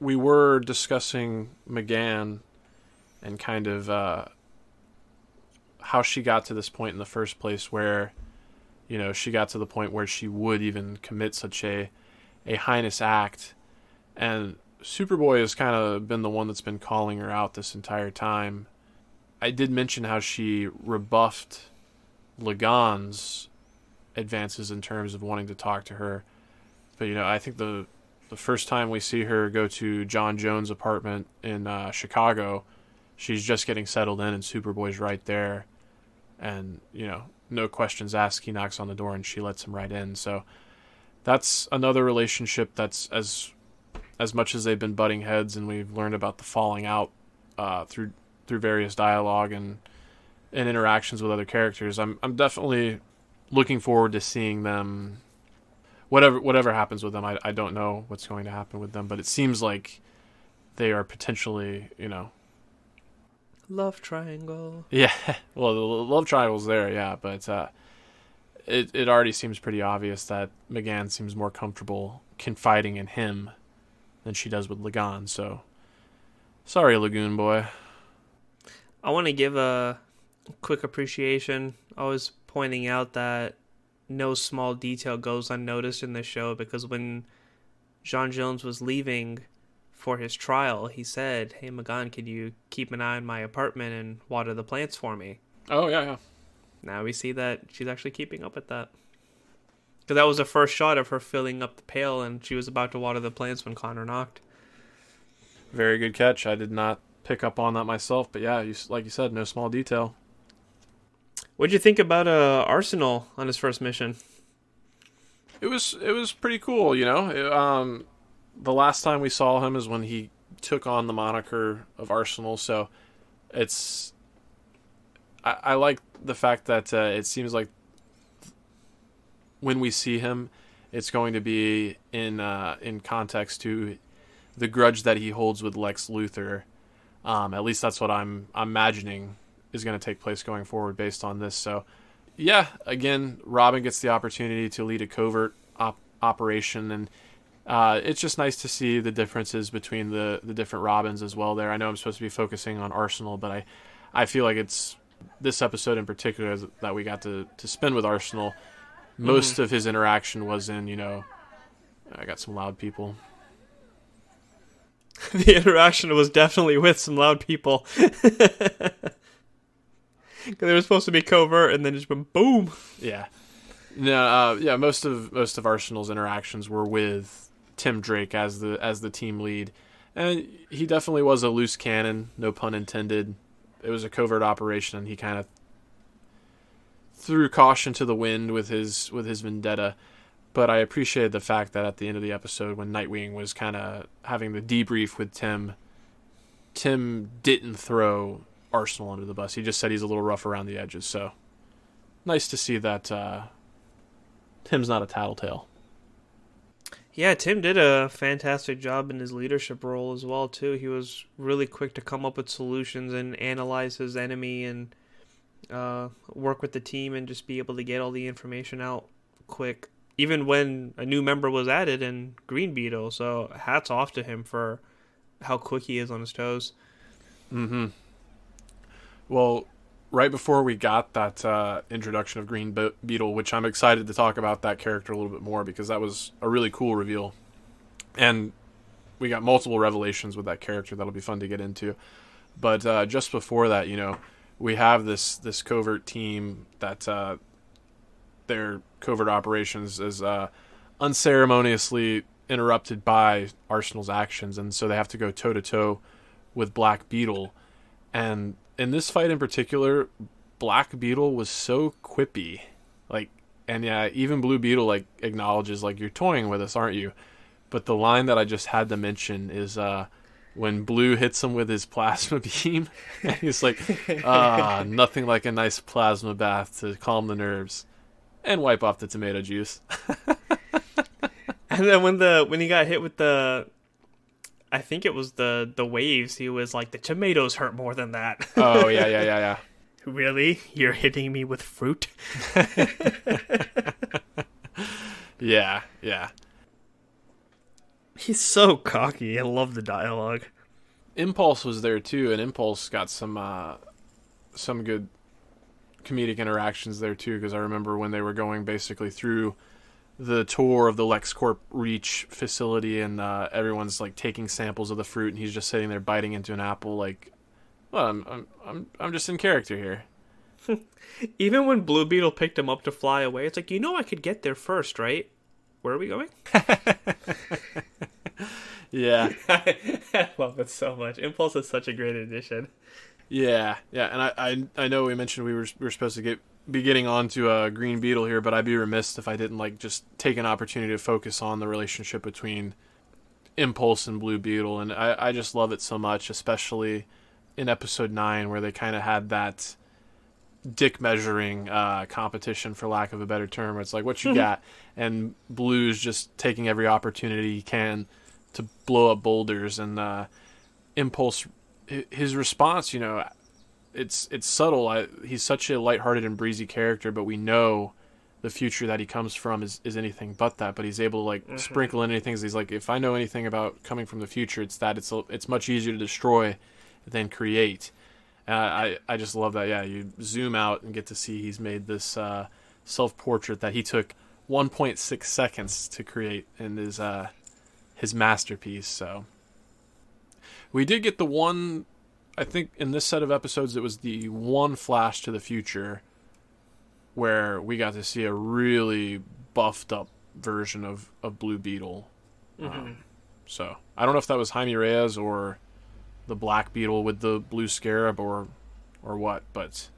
we were discussing M'gann and kind of uh, how she got to this point in the first place, where you know, she got to the point where she would even commit such a a heinous act. And Superboy has kind of been the one that's been calling her out this entire time. I did mention how she rebuffed La'gaan's advances in terms of wanting to talk to her. But you know, I think the the first time we see her go to J'onn Jones' apartment in uh, Chicago, she's just getting settled in, and Superboy's right there, and you know, no questions asked. He knocks on the door and she lets him right in. So that's another relationship that's as as much as they've been butting heads and we've learned about the falling out uh, through through various dialogue and and interactions with other characters. I'm I'm definitely looking forward to seeing them. Whatever whatever happens with them, I I don't know what's going to happen with them, but it seems like they are potentially you know love triangle. Yeah, [laughs] well, the love triangle's there, yeah, but uh, it it already seems pretty obvious that M'gann seems more comfortable confiding in him than she does with La'gaan. So, sorry, Lagoon boy. I want to give a quick appreciation. I was pointing out that no small detail goes unnoticed in this show because when J'onn Jones was leaving for his trial, he said, "Hey M'gann, can you keep an eye on my apartment and water the plants for me?" Oh yeah, yeah. Now we see that she's actually keeping up with that. Because that was the first shot of her filling up the pail, and she was about to water the plants when Connor knocked. Very good catch. I did not pick up on that myself, but yeah, you, like you said, no small detail. What'd you think about uh, Arsenal on his first mission? It was it was pretty cool, you know. It, um, the last time we saw him is when he took on the moniker of Arsenal. So it's I, I like the fact that uh, it seems like when we see him, it's going to be in uh, in context to the grudge that he holds with Lex Luthor. Um, at least that's what I'm, I'm imagining is going to take place going forward based on this. So, yeah, again, Robin gets the opportunity to lead a covert op- operation, and uh, it's just nice to see the differences between the, the different Robins as well. There, I know I'm supposed to be focusing on Arsenal, but I, I feel like it's this episode in particular that we got to, to spend with Arsenal. Most mm-hmm. of his interaction was in, you know, I got some loud people. [laughs] the interaction was definitely with some loud people. [laughs] they were supposed to be covert, and then just went boom. Yeah, no, uh, yeah. Most of most of Arsenal's interactions were with Tim Drake as the as the team lead, and he definitely was a loose cannon, no pun intended. It was a covert operation, and he kind of threw caution to the wind with his with his vendetta. But I appreciated the fact that at the end of the episode, when Nightwing was kind of having the debrief with Tim, Tim didn't throw Arsenal under the bus. He just said he's a little rough around the edges. So nice to see that uh, Tim's not a tattletale. Yeah, Tim did a fantastic job in his leadership role as well too. He was really quick to come up with solutions and analyze his enemy and uh, work with the team and just be able to get all the information out quick. Even when a new member was added in Green Beetle, so hats off to him for how quick he is on his toes. Mm-hmm. Well, right before we got that uh, introduction of Green Be- Beetle, which I'm excited to talk about that character a little bit more because that was a really cool reveal, and we got multiple revelations with that character that'll be fun to get into. But uh, just before that, you know, we have this this covert team that uh, their covert operations is uh, unceremoniously interrupted by Arsenal's actions, and so they have to go toe to toe with Black Beetle, and in this fight in particular, Black Beetle was so quippy, like, and yeah, even Blue Beetle like acknowledges like you're toying with us, aren't you? But the line that I just had to mention is uh, when Blue hits him with his plasma [laughs] beam, and he's like, "Ah, nothing like a nice plasma bath to calm the nerves and wipe off the tomato juice." [laughs] and then when the when he got hit with the I think it was the the waves. He was like, the tomatoes hurt more than that. oh yeah, yeah, yeah, yeah. [laughs] really? You're hitting me with fruit? yeah, yeah. He's so cocky. I love the dialogue. Impulse was there too, and Impulse got some uh, some good comedic interactions there too. Because I remember when they were going basically through the tour of the LexCorp Reach facility, and uh, everyone's like taking samples of the fruit, and he's just sitting there biting into an apple, like, well, I'm I'm I'm, I'm just in character here. [laughs] Even when Blue Beetle picked him up to fly away, it's like you know I could get there first, right? Where are we going? [laughs] yeah, I [laughs] love it so much. Impulse is such a great addition. Yeah, yeah, and I, I, I know we mentioned we were we were supposed to get be getting on to a uh, Green Beetle here, but I'd be remiss if I didn't like just take an opportunity to focus on the relationship between Impulse and Blue Beetle, and I, I just love it so much, especially in episode nine where they kind of had that dick measuring uh, competition, for lack of a better term. It's like what you got, and Blue's just taking every opportunity he can to blow up boulders, and uh, Impulse, his response, you know, it's it's subtle. I, he's such a lighthearted and breezy character, but we know the future that he comes from is, is anything but that. But he's able to like mm-hmm. sprinkle in anything. He's like, if I know anything about coming from the future, it's that it's it's much easier to destroy than create. Uh, I I just love that. Yeah, you zoom out and get to see he's made this uh, self portrait that he took 1.6 seconds to create in his uh, his masterpiece. So we did get the one I think in this set of episodes, it was the one flash to the future where we got to see a really buffed up version of, of Blue Beetle. Mm-hmm. Um, so I don't know if that was Jaime Reyes or the Black Beetle with the blue scarab or or what, but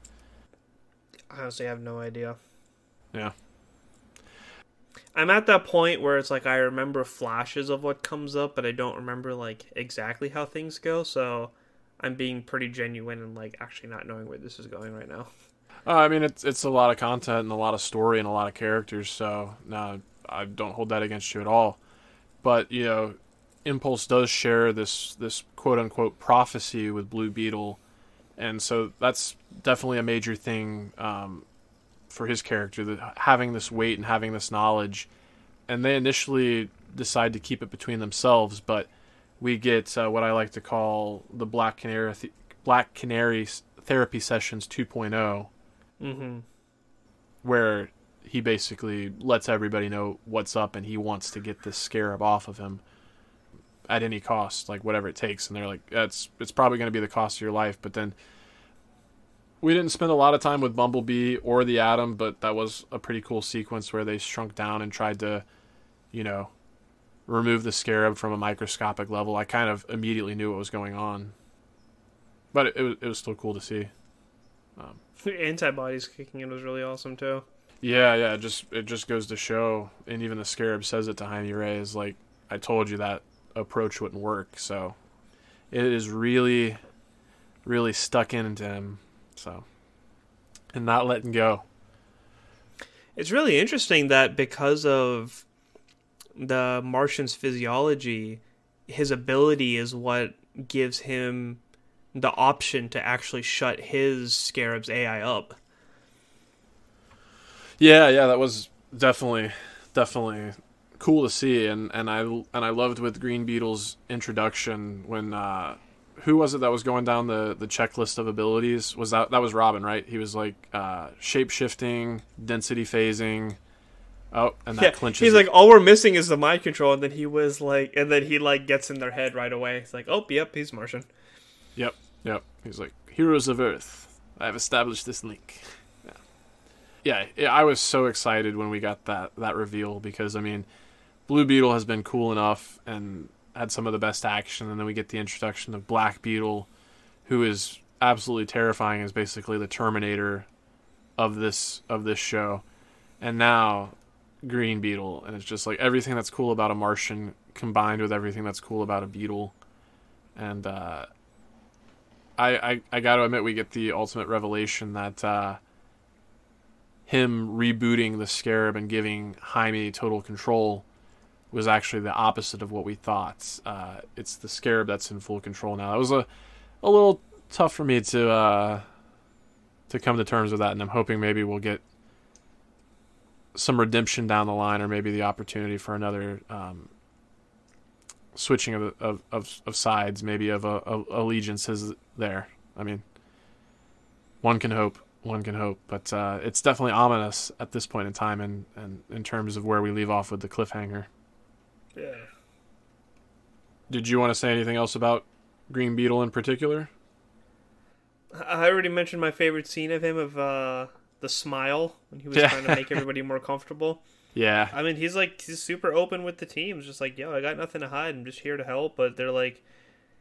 I honestly, I have no idea. Yeah. I'm at that point where it's like I remember flashes of what comes up, but I don't remember like exactly how things go. So I'm being pretty genuine and like actually not knowing where this is going right now. Uh, I mean, it's it's a lot of content and a lot of story and a lot of characters. So no, I don't hold that against you at all. But you know, Impulse does share this this quote unquote prophecy with Blue Beetle, and so that's definitely a major thing um, for his character. That having this weight and having this knowledge, and they initially decide to keep it between themselves, but we get uh, what I like to call the Black Canary th- Black Canary therapy sessions 2.0, mm-hmm. where he basically lets everybody know what's up and he wants to get this scarab off of him. At any cost, like whatever it takes. And they're like, that's it's probably going to be the cost of your life. But then we didn't spend a lot of time with Bumblebee or the Atom, but that was a pretty cool sequence where they shrunk down and tried to, you know, remove the Scarab from a microscopic level. I kind of immediately knew what was going on, but it, it was it was still cool to see. Um, antibodies kicking in was really awesome too. Yeah, yeah, it just it just goes to show, and even the Scarab says it to Jaime Reyes like, I told you that approach wouldn't work. So it is really, really stuck into him. So and not letting go. It's really interesting that because of the Martian's physiology, his ability is what gives him the option to actually shut his Scarab's AI up. Yeah, yeah, that was definitely definitely cool to see, and and I and I loved with Green Beetle's introduction when uh, who was it that was going down the the checklist of abilities? Was that that was Robin, right? He was like uh, shape shifting, density phasing. Oh, and that yeah, clinches. He's it. like, all we're missing is the mind control, and then he was like, and then he like gets in their head right away. It's like, oh, yep, he's Martian. Yep, yep. He's like, heroes of Earth. I've established this link yeah, yeah. I was so excited when we got that that reveal because I mean, Blue Beetle has been cool enough and had some of the best action, and then we get the introduction of Black Beetle, who is absolutely terrifying, is basically the Terminator of this of this show, and now Green Beetle, and it's just like everything that's cool about a Martian combined with everything that's cool about a beetle, and uh, I, I I got to admit we get the ultimate revelation that. Uh, him rebooting the Scarab and giving Jaime total control was actually the opposite of what we thought. Uh, it's the Scarab that's in full control now. It was a a little tough for me to uh, to come to terms with that, and I'm hoping maybe we'll get some redemption down the line, or maybe the opportunity for another um, switching of, of, of of sides, maybe of, of allegiances there. I mean, one can hope one can hope. But uh, it's definitely ominous at this point in time, and and in terms of where we leave off with the cliffhanger. Yeah. Did you want to say anything else about Green Beetle in particular? I already mentioned my favorite scene of him of uh, the smile when he was yeah. trying to make [laughs] everybody more comfortable. Yeah. I mean, he's like he's super open with the team. Just like, yo, I got nothing to hide. I'm just here to help. But they're like,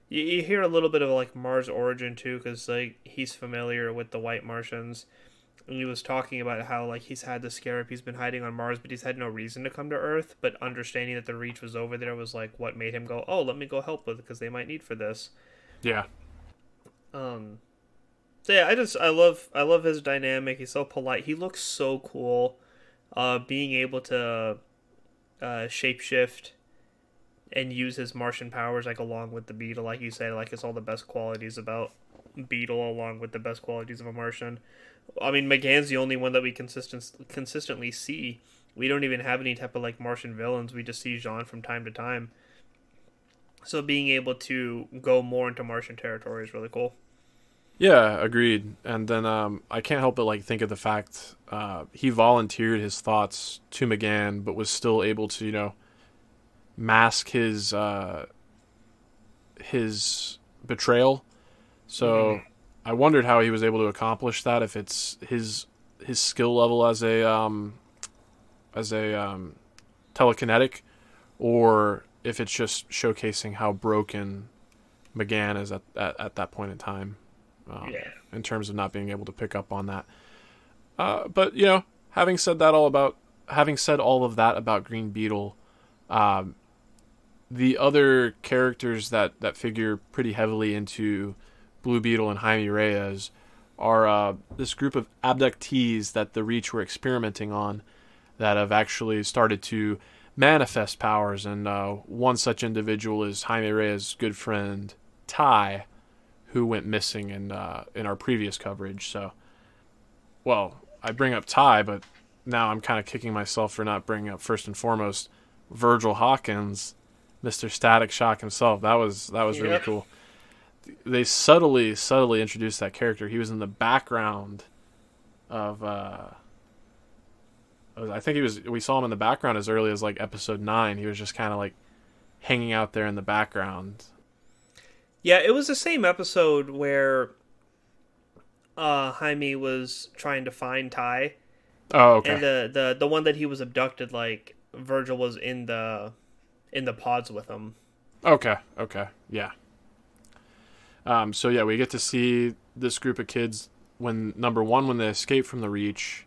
you, you hear a little bit of like Mars origin too, because like he's familiar with the White Martians, and he was talking about how like he's had the scarab, he's been hiding on Mars, but he's had no reason to come to Earth. But understanding that the Reach was over there was like what made him go, oh, let me go help with because they might need for this. Yeah. Um. So yeah, I just I love I love his dynamic. He's so polite. He looks so cool. Uh, being able to uh, shapeshift and use his Martian powers like along with the Beetle, like you say, like it's all the best qualities about Beetle along with the best qualities of a Martian. I mean, M'gann's the only one that we consistent consistently see. We don't even have any type of like Martian villains. We just see Jean from time to time. So being able to go more into Martian territory is really cool. Yeah, agreed. And then um, I can't help but like think of the fact uh, he volunteered his thoughts to McGann, but was still able to you know mask his uh, his betrayal. So. I wondered how he was able to accomplish that. If it's his his skill level as a um, as a um, telekinetic, or if it's just showcasing how broken M'gann is at, at, at that point in time. Um, yeah. In terms of not being able to pick up on that. Uh, but you know, having said that all about having said all of that about Green Beetle, um, the other characters that, that figure pretty heavily into Blue Beetle and Jaime Reyes are uh, this group of abductees that the Reach were experimenting on that have actually started to manifest powers. And uh, one such individual is Jaime Reyes' good friend Ty, who went missing in uh, in our previous coverage. So, well, I bring up Ty, but now I'm kind of kicking myself for not bringing up first and foremost Virgil Hawkins Mr. Static Shock himself. That was that was really cool. They subtly subtly introduced that character. He was in the background of uh I think he was we saw him in the background as early as like episode 9. He was just kind of like hanging out there in the background. Yeah, it was the same episode where uh Jaime was trying to find Ty Oh, okay. and the, the the one that he was abducted like Virgil was in the in the pods with him. Okay, okay, yeah. Um, so yeah, we get to see this group of kids when number one when they escape from the Reach,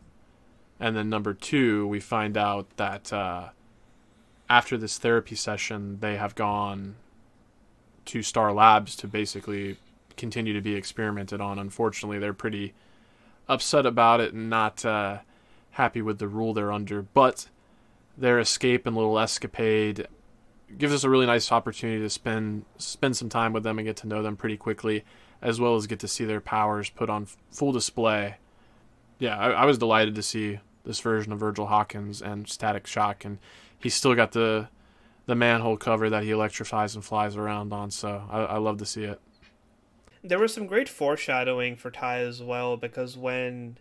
and then number two we find out that uh, after this therapy session they have gone to Star Labs to basically continue to be experimented on. Unfortunately, they're pretty upset about it and not uh, happy with the rule they're under, but their escape and little escapade gives us a really nice opportunity to spend spend some time with them and get to know them pretty quickly, as well as get to see their powers put on f- full display. Yeah, I, I was delighted to see this version of Virgil Hawkins and Static Shock, and he's still got the the manhole cover that he electrifies and flies around on. So I, I love to see it. There was some great foreshadowing for Ty as well because when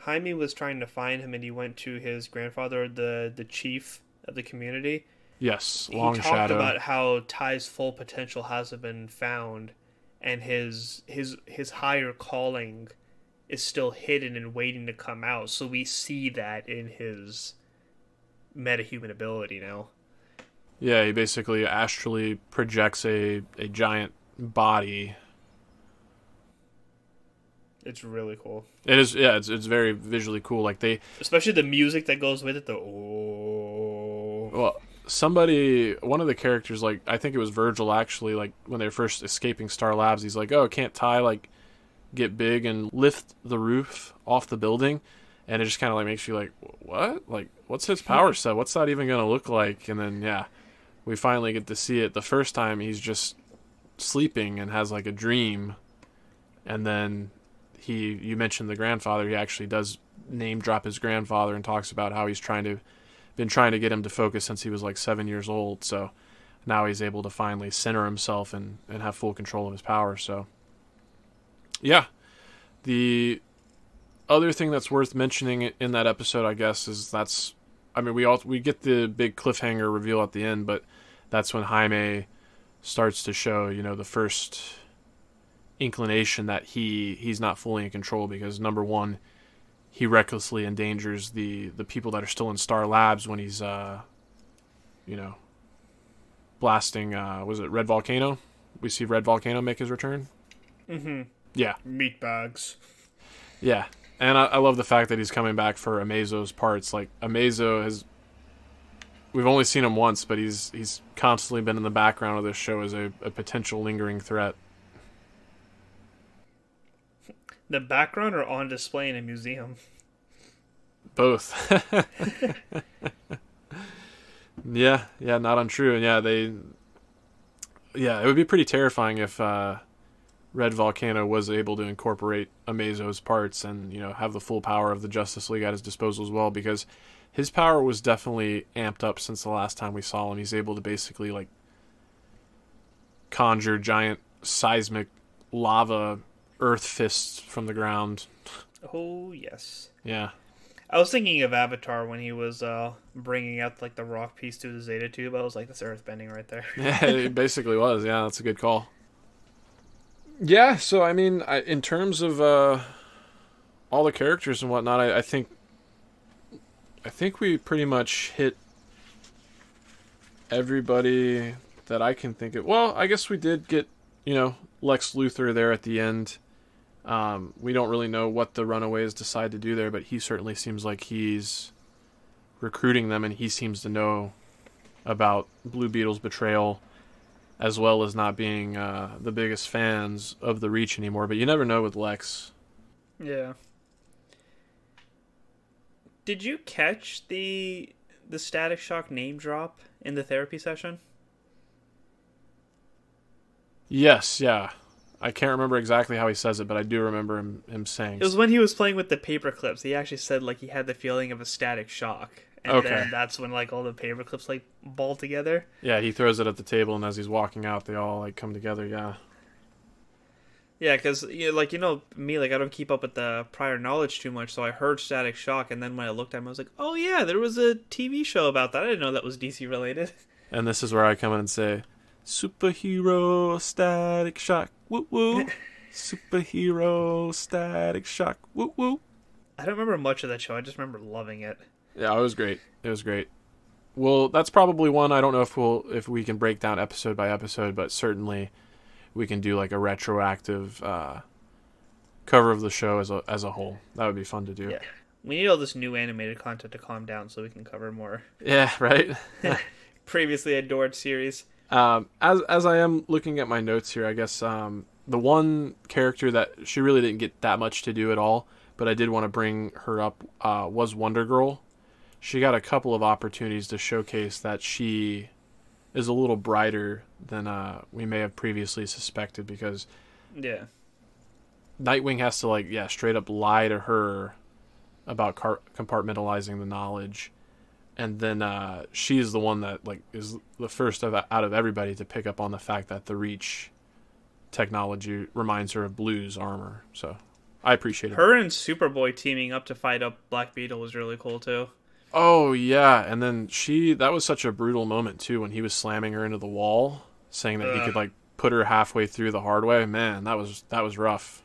Jaime was trying to find him and he went to his grandfather, the the chief of the community, Yes, he Long talked Shadow. about how Ty's full potential hasn't been found, and his his his higher calling is still hidden and waiting to come out. So we see that in his metahuman ability now. Yeah, he basically astrally projects a, a giant body. It's really cool, It is yeah, it's it's very visually cool. Like they especially the music that goes with it. The oh, well somebody one of the characters like I think it was Virgil actually like when they're first escaping Star Labs, he's like, "Oh, can't Ty like get big and lift the roof off the building?" And it just kind of like makes you like, "What? Like what's his power set? What's that even going to look like?" And then yeah, we finally get to see it. The first time he's just sleeping and has like a dream and then he you mentioned the grandfather he actually does name drop his grandfather and talks about how he's trying to been trying to get him to focus since he was like seven years old so now he's able to finally center himself and, and have full control of his power so. Yeah. The other thing that's worth mentioning in that episode i guess is that's i mean we all we get the big cliffhanger reveal at the end but that's when jaime starts to show you know the first inclination that he he's not fully in control because number one he recklessly endangers the the people that are still in star labs when he's uh you know blasting uh was it red volcano? We see red volcano make his return? Mm-hmm. yeah. Meat bags. yeah. And I, I love the fact that he's coming back for amazo's parts. Like amazo has we've only seen him once but he's he's constantly been in the background of this show as a, a potential lingering threat The background or on display in a museum. both. [laughs] Yeah yeah not untrue. And yeah they yeah it would be pretty terrifying if uh red volcano was able to incorporate amazo's parts and you know have the full power of the justice league at his disposal as well because his power was definitely amped up since the last time we saw him. He's able to basically like conjure giant seismic lava earth fists from the ground Oh yes. yeah I was thinking of Avatar when he was uh, bringing out like the rock piece to the Zeta tube. I was like, "That's Earth bending right there." [laughs] Yeah, it [laughs] basically was. Yeah, that's a good call. Yeah, so I mean, I, in terms of uh, all the characters and whatnot, I, I think, I think we pretty much hit everybody that I can think of. Well, I guess we did get, you know, Lex Luthor there at the end. Um, we don't really know what the Runaways decide to do there, but he certainly seems like he's recruiting them, and he seems to know about Blue Beetle's betrayal, as well as not being uh, the biggest fans of the Reach anymore. But you never know with Lex. Yeah. Did you catch the the Static Shock name drop in the therapy session? Yes, yeah. I can't remember exactly how he says it, but I do remember him, him saying. It was when he was playing with the paper clips. He actually said like he had the feeling of a static shock, and Okay. then that's when like all the paper clips like ball together. yeah, he throws it at the table, and as he's walking out, they all like come together. Yeah. Yeah, because you know, like you know me, like I don't keep up with the prior knowledge too much, so I heard Static Shock, and then when I looked at him, I was like, oh yeah, there was a TV show about that. I didn't know that was DC related. And this is where I come in and say, "Superhero Static Shock, woo woo." [laughs] Superhero Static Shock, woo woo. I don't remember much of that show. I just remember loving it. Yeah, it was great. It was great. Well, that's probably one. I don't know if we'll if we can break down episode by episode, but certainly we can do like a retroactive uh, cover of the show as a as a whole. That would be fun to do. Yeah. We need all this new animated content to calm down so we can cover more Yeah, right. [laughs] previously adored series. Um, as as I am looking at my notes here, I guess um, the one character that she really didn't get that much to do at all, but I did want to bring her up uh, was Wonder Girl. She got a couple of opportunities to showcase that she is a little brighter than uh, we may have previously suspected because Yeah. Nightwing has to like yeah straight up lie to her about car- compartmentalizing the knowledge, and then uh, she's the one that like is the first of out of everybody to pick up on the fact that the Reach technology reminds her of Blue's armor. So I appreciate it. Her and Superboy teaming up to fight up Black Beetle was really cool too. Oh yeah, and then she that was such a brutal moment too when he was slamming her into the wall, saying that he could like put her halfway through the hard way. Man, that was that was rough.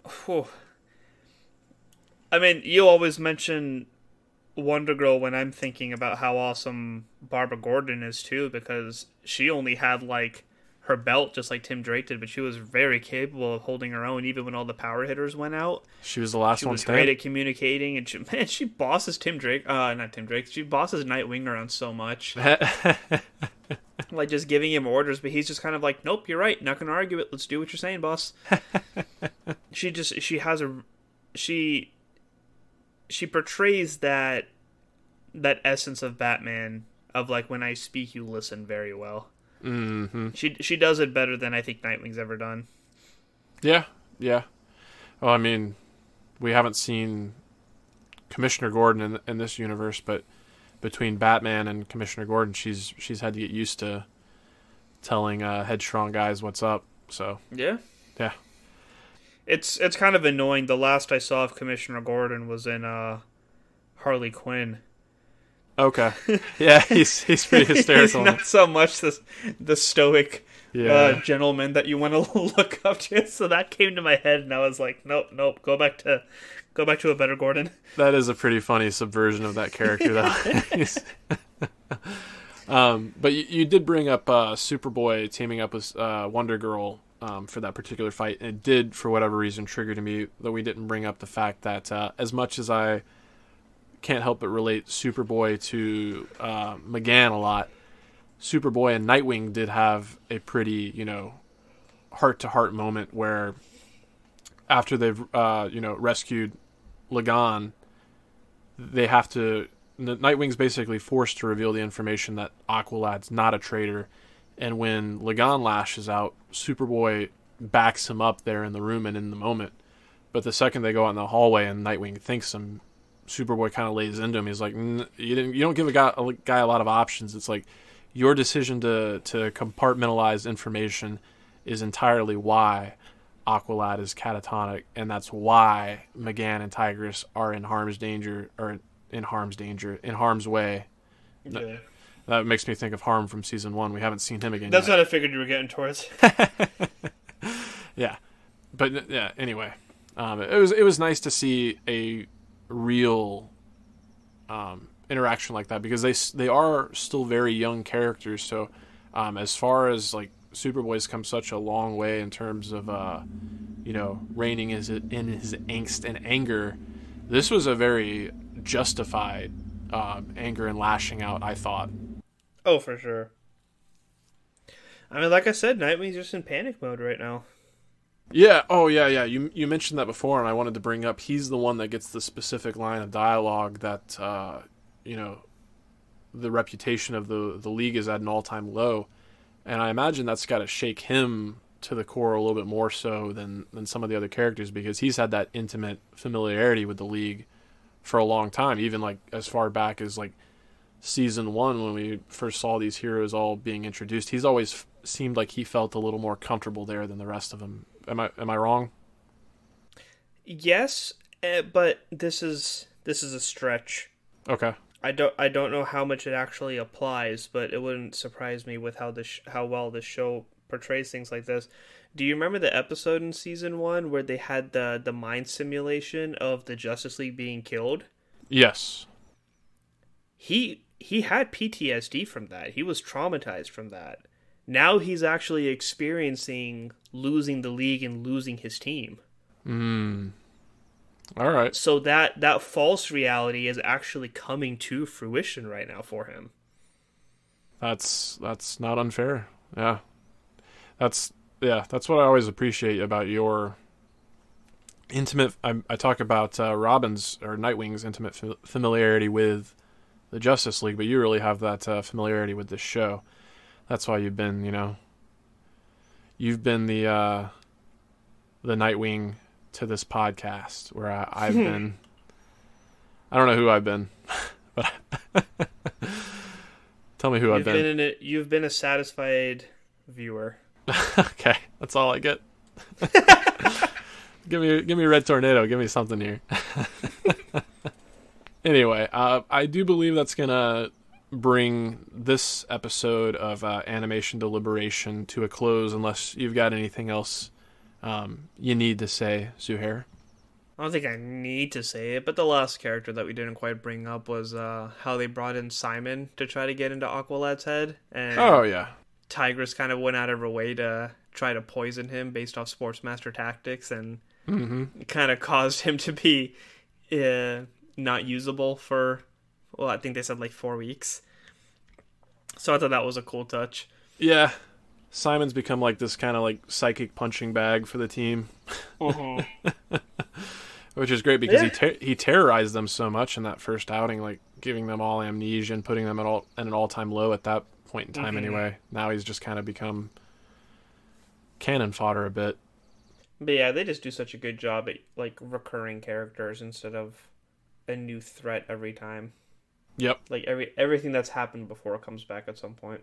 I mean, you always mention Wonder Girl when I'm thinking about how awesome Barbara Gordon is too, because she only had like her belt just like Tim Drake did, but she was very capable of holding her own even when all the power hitters went out. She was the last one. She one was great at communicating, and she, [laughs] man, she bosses Tim Drake. Uh, not Tim Drake. She bosses Nightwing around so much, [laughs] [laughs] like just giving him orders. But he's just kind of like, "Nope, you're right. Not gonna argue it. Let's do what you're saying, boss." she just she has a she she portrays that that essence of Batman of like when I speak, you listen very well. hmm She she does it better than I think Nightwing's ever done. Yeah, yeah. Well, I mean, we haven't seen Commissioner Gordon in, in this universe, but between Batman and Commissioner Gordon, she's she's had to get used to telling uh, headstrong guys what's up. So Yeah. yeah, It's it's kind of annoying. The last I saw of Commissioner Gordon was in uh, Harley Quinn. okay, [laughs] yeah, he's he's pretty [laughs] hysterical. He's not so much the the stoic yeah, uh, gentleman that you want to [laughs] look up to. So that came to my head, and I was like, nope, nope, go back to go back to a better Gordon. that is a pretty funny subversion of that character, though. Um, but you, you did bring up uh, Superboy teaming up with uh, Wonder Girl um, for that particular fight, and it did, for whatever reason, trigger to me that we didn't bring up the fact that uh, as much as I can't help but relate Superboy to uh, M'gann a lot, Superboy and Nightwing did have a pretty, you know, heart to heart moment where after they've, uh, you know, rescued La'gaan, they have to. Nightwing's basically forced to reveal the information that Aqualad's not a traitor, and when La'gaan lashes out, Superboy backs him up there in the room and in the moment. But the second they go out in the hallway and Nightwing thinks him, Superboy kind of lays into him. He's like, "N- "You didn't. You don't give a guy, a guy a lot of options. It's like your decision to to compartmentalize information is entirely why Aqualad is catatonic, and that's why M'gann and Tigress are in harm's danger, or in harm's danger, in harm's way. Yeah. That makes me think of Harm from season one. We haven't seen him again. That's yet. what I figured you were getting towards. [laughs] [laughs] yeah, but yeah. Anyway, um, it was it was nice to see a real um, interaction like that because they they are still very young characters. So um, as far as like Superboy's come such a long way in terms of uh, you know reining his in his angst and anger. This was a very justified um, anger and lashing out. I thought. Oh, for sure. I mean, like I said, Nightwing's just in panic mode right now. Yeah. Oh, yeah, yeah. You you mentioned that before, and I wanted to bring up. He's the one that gets the specific line of dialogue that uh, you know the reputation of the the league is at an all time low, and I imagine that's got to shake him to the core a little bit more so than than some of the other characters because he's had that intimate familiarity with the league for a long time, even like as far back as like season one when we first saw these heroes all being introduced. He's always f- seemed like he felt a little more comfortable there than the rest of them. Am I am I wrong? Yes, eh, but this is this is a stretch. Okay. I don't I don't know how much it actually applies, but it wouldn't surprise me with how this how well this show portrays things like this. Do you remember the episode in season one where they had the the mind simulation of the Justice League being killed? Yes. He he had PTSD from that. He was traumatized from that. Now he's actually experiencing losing the league and losing his team. Hmm. All right. So that that false reality is actually coming to fruition right now for him. That's that's not unfair. Yeah. That's yeah, that's what I always appreciate about your intimate I, I talk about uh, Robin's or Nightwing's intimate f- familiarity with the Justice League, but you really have that uh, familiarity with this show. That's why you've been, you know, you've been the uh, the Nightwing to this podcast, where I, I've [laughs] been. I don't know who I've been, [laughs] but [laughs] tell me who You've I've been. been in a, you've been a satisfied viewer. okay, that's all I get. give me, give me a red tornado. Give me something here. Anyway, uh, I do believe that's gonna bring this episode of uh, animation deliberation to a close, unless you've got anything else um, you need to say, Zuhair. I don't think I need to say it, but the last character that we didn't quite bring up was uh, how they brought in Psimon to try to get into Aqualad's head, and Oh yeah, Tigress kind of went out of her way to try to poison him based off Sportsmaster tactics, and mm-hmm. kind of [laughs] caused him to be uh, not usable for, well, I think they said like four weeks. So I thought that was a cool touch. yeah. Psimon's become like this kind of like psychic punching bag for the team. [laughs] which is great because he ter- he terrorized them so much in that first outing, like giving them all amnesia and putting them at all at an all time low at that point in time. Mhm. Anyway, now he's just kind of become cannon fodder a bit. But yeah, they just do such a good job at like recurring characters instead of a new threat every time. Yep, Like every everything that's happened before comes back at some point.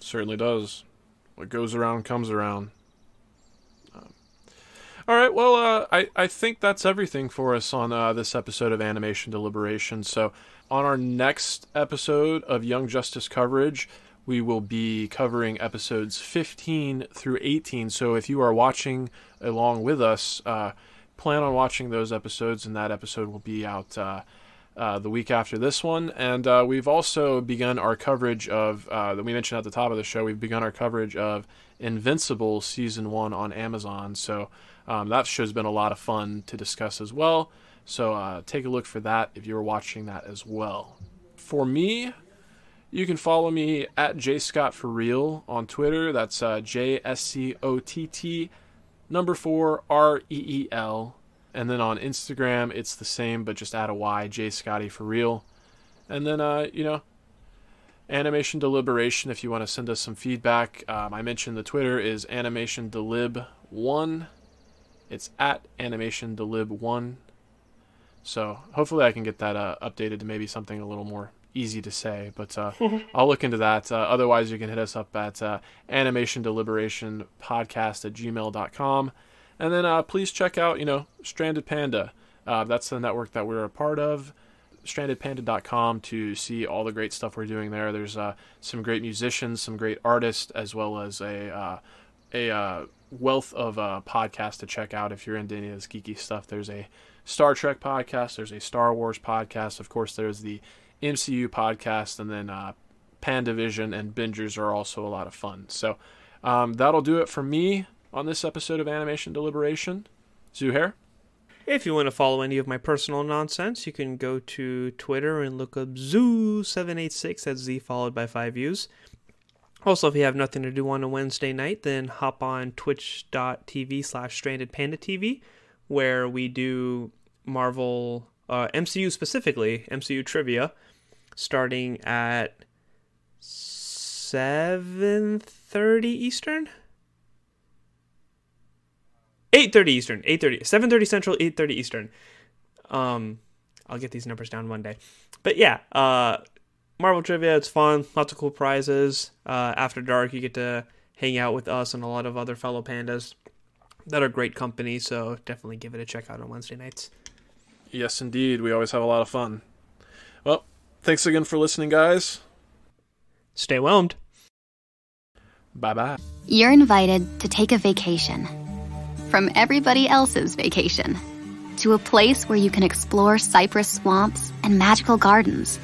certainly does. What goes around comes around. Um, all right, well, uh, I I think that's everything for us on uh, this episode of Animation Deliberation. So, on our next episode of Young Justice coverage, we will be covering episodes 15 through 18. So, if you are watching along with us, uh, plan on watching those episodes, and that episode will be out. Uh, uh, the week after this one. And uh, we've also begun our coverage of, uh, that we mentioned at the top of the show, we've begun our coverage of Invincible Season 1 on Amazon. So um, that show's been a lot of fun to discuss as well. So uh, take a look for that if you're watching that as well. For me, you can follow me at jscottforreal on Twitter. That's uh, J S C O T T number four R E E L. And then on Instagram, it's the same, but just add a Y, J Scotty for real. And then, uh, you know, animation deliberation. If you want to send us some feedback, um, I mentioned the Twitter is animation delib one. It's at animation delib one. So hopefully I can get that uh, updated to maybe something a little more easy to say. But uh, [laughs] I'll look into that. Uh, otherwise, you can hit us up at uh, animation deliberation podcast at gmail.com. And then uh, please check out, you know, Stranded Panda. Uh, that's the network that we're a part of. StrandedPanda.com to see all the great stuff we're doing there. There's uh, some great musicians, some great artists, as well as a uh, a uh, wealth of uh, podcasts to check out if you're into any of this geeky stuff. There's a Star Trek podcast. There's a Star Wars podcast. Of course, there's the MCU podcast, and then uh, Pandavision and Bingers are also a lot of fun. So um, that'll do it for me on this episode of Animation Deliberation. Zuhair? If you want to follow any of my personal nonsense, you can go to Twitter and look up Zoo786, that's Z followed by five U's. Also, if you have nothing to do on a Wednesday night, then hop on twitch.tv slash stranded panda TV, where we do Marvel, uh, MCU specifically, MCU trivia, starting at 7.30 Eastern? 8:30 Eastern, 8:30, 7:30 Central, 8:30 Eastern. Um, I'll get these numbers down one day. But yeah, uh, Marvel trivia, it's fun, lots of cool prizes. Uh, after dark, you get to hang out with us and a lot of other fellow pandas that are great company. So definitely give it a check out on Wednesday nights. Yes, indeed. We always have a lot of fun. Well, Thanks again for listening, guys. Stay whelmed. Bye bye. You're invited to take a vacation from everybody else's vacation to a place where you can explore cypress swamps and magical gardens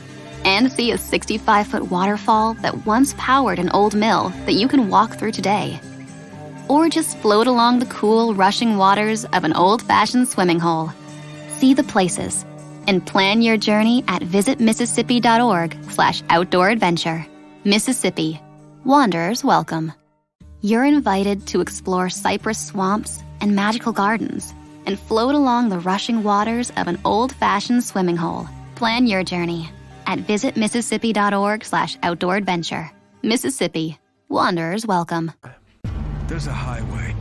and see a 65 foot waterfall that once powered an old mill that you can walk through today. Or just float along the cool, rushing waters of an old fashioned swimming hole. See the places and plan your journey at visitmississippi.org slash outdoor adventure. Mississippi. Wanderers welcome. You're invited to explore cypress swamps and magical gardens and float along the rushing waters of an old-fashioned swimming hole. Plan your journey at visitmississippi.org slash outdoor adventure. Mississippi. Wanderers welcome. There's a highway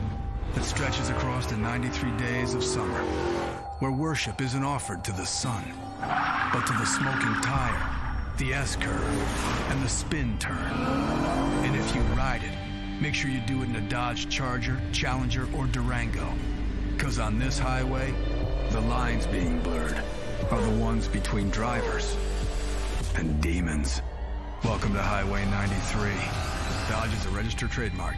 that stretches across the 93 days of summer where worship isn't offered to the sun, but to the smoking tire, the S-curve, and the spin turn. And if you ride it, make sure you do it in a Dodge Charger, Challenger, or Durango. Because on this highway, the lines being blurred are the ones between drivers and demons. Welcome to Highway 93. Dodge is a registered trademark.